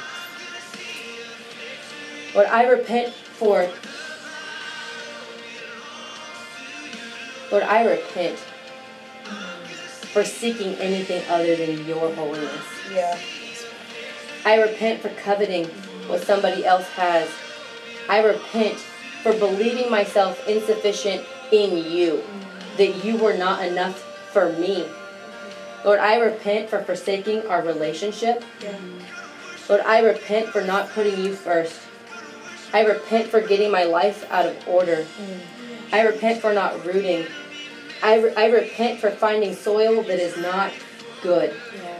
Lord, I repent for. Lord, I repent for seeking anything other than your holiness. Yeah. I repent for coveting what somebody else has. I repent for believing myself insufficient in you, that you were not enough for me. Lord, I repent for forsaking our relationship. Yeah. Lord, I repent for not putting you first. I repent for getting my life out of order. I repent for not rooting. I, re- I repent for finding soil that is not good. Yeah.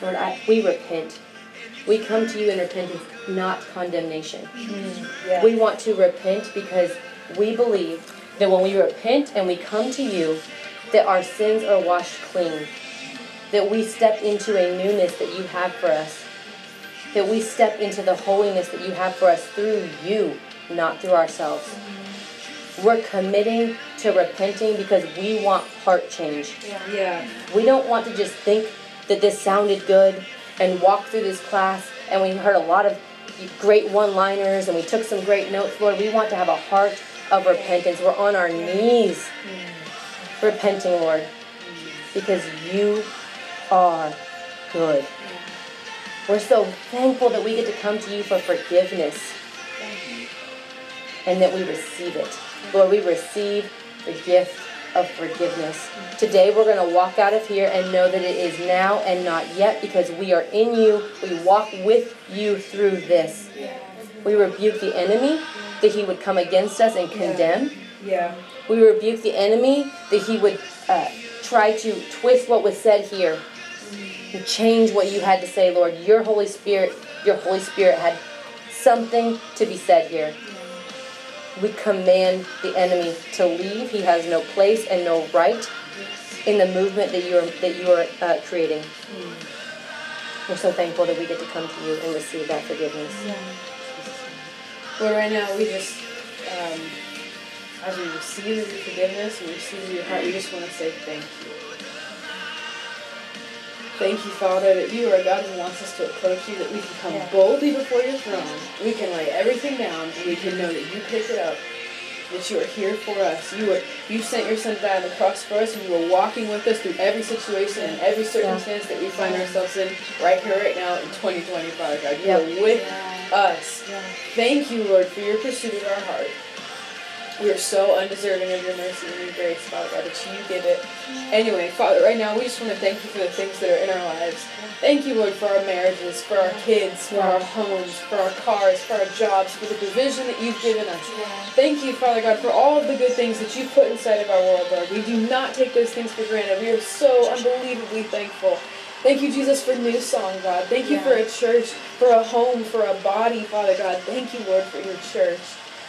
Lord, I, we repent. We come to you in repentance, not condemnation. Yeah. We want to repent because we believe that when we repent and we come to you, that our sins are washed clean. That we step into a newness that you have for us. That we step into the holiness that you have for us through you, not through ourselves. We're committing to repenting because we want heart change. Yeah. We don't want to just think that this sounded good and walk through this class and we heard a lot of great one liners and we took some great notes. Lord, we want to have a heart of repentance. We're on our knees repenting, Lord, because you are good. We're so thankful that we get to come to you for forgiveness and that we receive it. Lord, we receive the gift of forgiveness. Today we're going to walk out of here and know that it is now and not yet because we are in you. We walk with you through this. We rebuke the enemy that he would come against us and condemn. Yeah. We rebuke the enemy that he would uh, try to twist what was said here and change what you had to say, Lord. Your Holy Spirit, your Holy Spirit had something to be said here. We command the enemy to leave. He has no place and no right in the movement that you are that you are uh, creating. We're so thankful that we get to come to you and receive that forgiveness. Yeah. Lord, right now we just, um, as we receive your forgiveness and receive your heart, we just want to say thank you. Thank you, Father, that you are a God who wants us to approach you, that we can come Yeah. boldly before your throne. We can lay everything down, and we can know that you pick it up, that you are here for us. You were you sent your son to die on the cross for us, and you are walking with us through every situation and every circumstance that we find ourselves in right here, right now in 2020, Father God. You Yeah. are with us. Thank you, Lord, for your pursuit of our heart. We are so undeserving of your mercy and your grace, Father God, that you give it. Anyway, Father, right now we just want to thank you for the things that are in our lives. Thank you, Lord, for our marriages, for our kids, for our homes, for our cars, for our jobs, for the provision that you've given us. Thank you, Father God, for all of the good things that you've put inside of our world, Lord. We do not take those things for granted. We are so unbelievably thankful. Thank you, Jesus, for New Song, God. Thank you for a church, for a home, for a body, Father God. Thank you, Lord, for your church.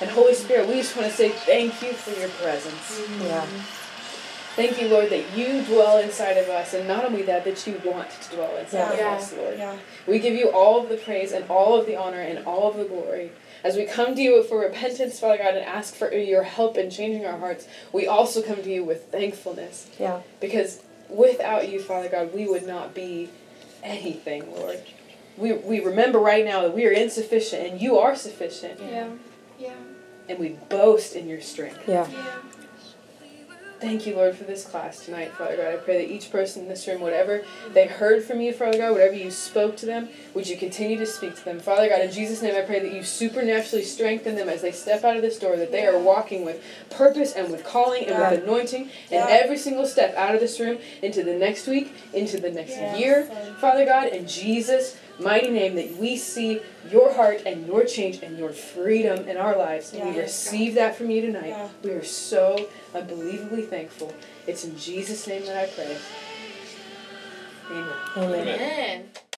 And Holy Spirit, we just want to say thank you for your presence. Yeah. Thank you, Lord, that you dwell inside of us, and not only that, that you want to dwell inside Yeah. of us, Lord. Yeah. We give you all of the praise and all of the honor and all of the glory. As we come to you for repentance, Father God, and ask for your help in changing our hearts, we also come to you with thankfulness. Yeah. Because without you, Father God, we would not be anything, Lord. We, we remember right now that we are insufficient and you are sufficient. Yeah. Yeah. And we boast in your strength. Yeah. Yeah. Thank you, Lord, for this class tonight, Father God. I pray that each person in this room, whatever they heard from you, Father God, whatever you spoke to them, would you continue to speak to them. Father God, in Jesus' name, I pray that you supernaturally strengthen them as they step out of this door, that they are walking with purpose and with calling and with anointing, and Yeah. every single step out of this room into the next week, into the next Yes, year, Father God, in Jesus' mighty name, that we see your heart and your change and your freedom in our lives. And we Yes, receive that from you tonight. Yeah. We are so unbelievably thankful. It's in Jesus' name that I pray. Amen. Amen. Amen. Amen.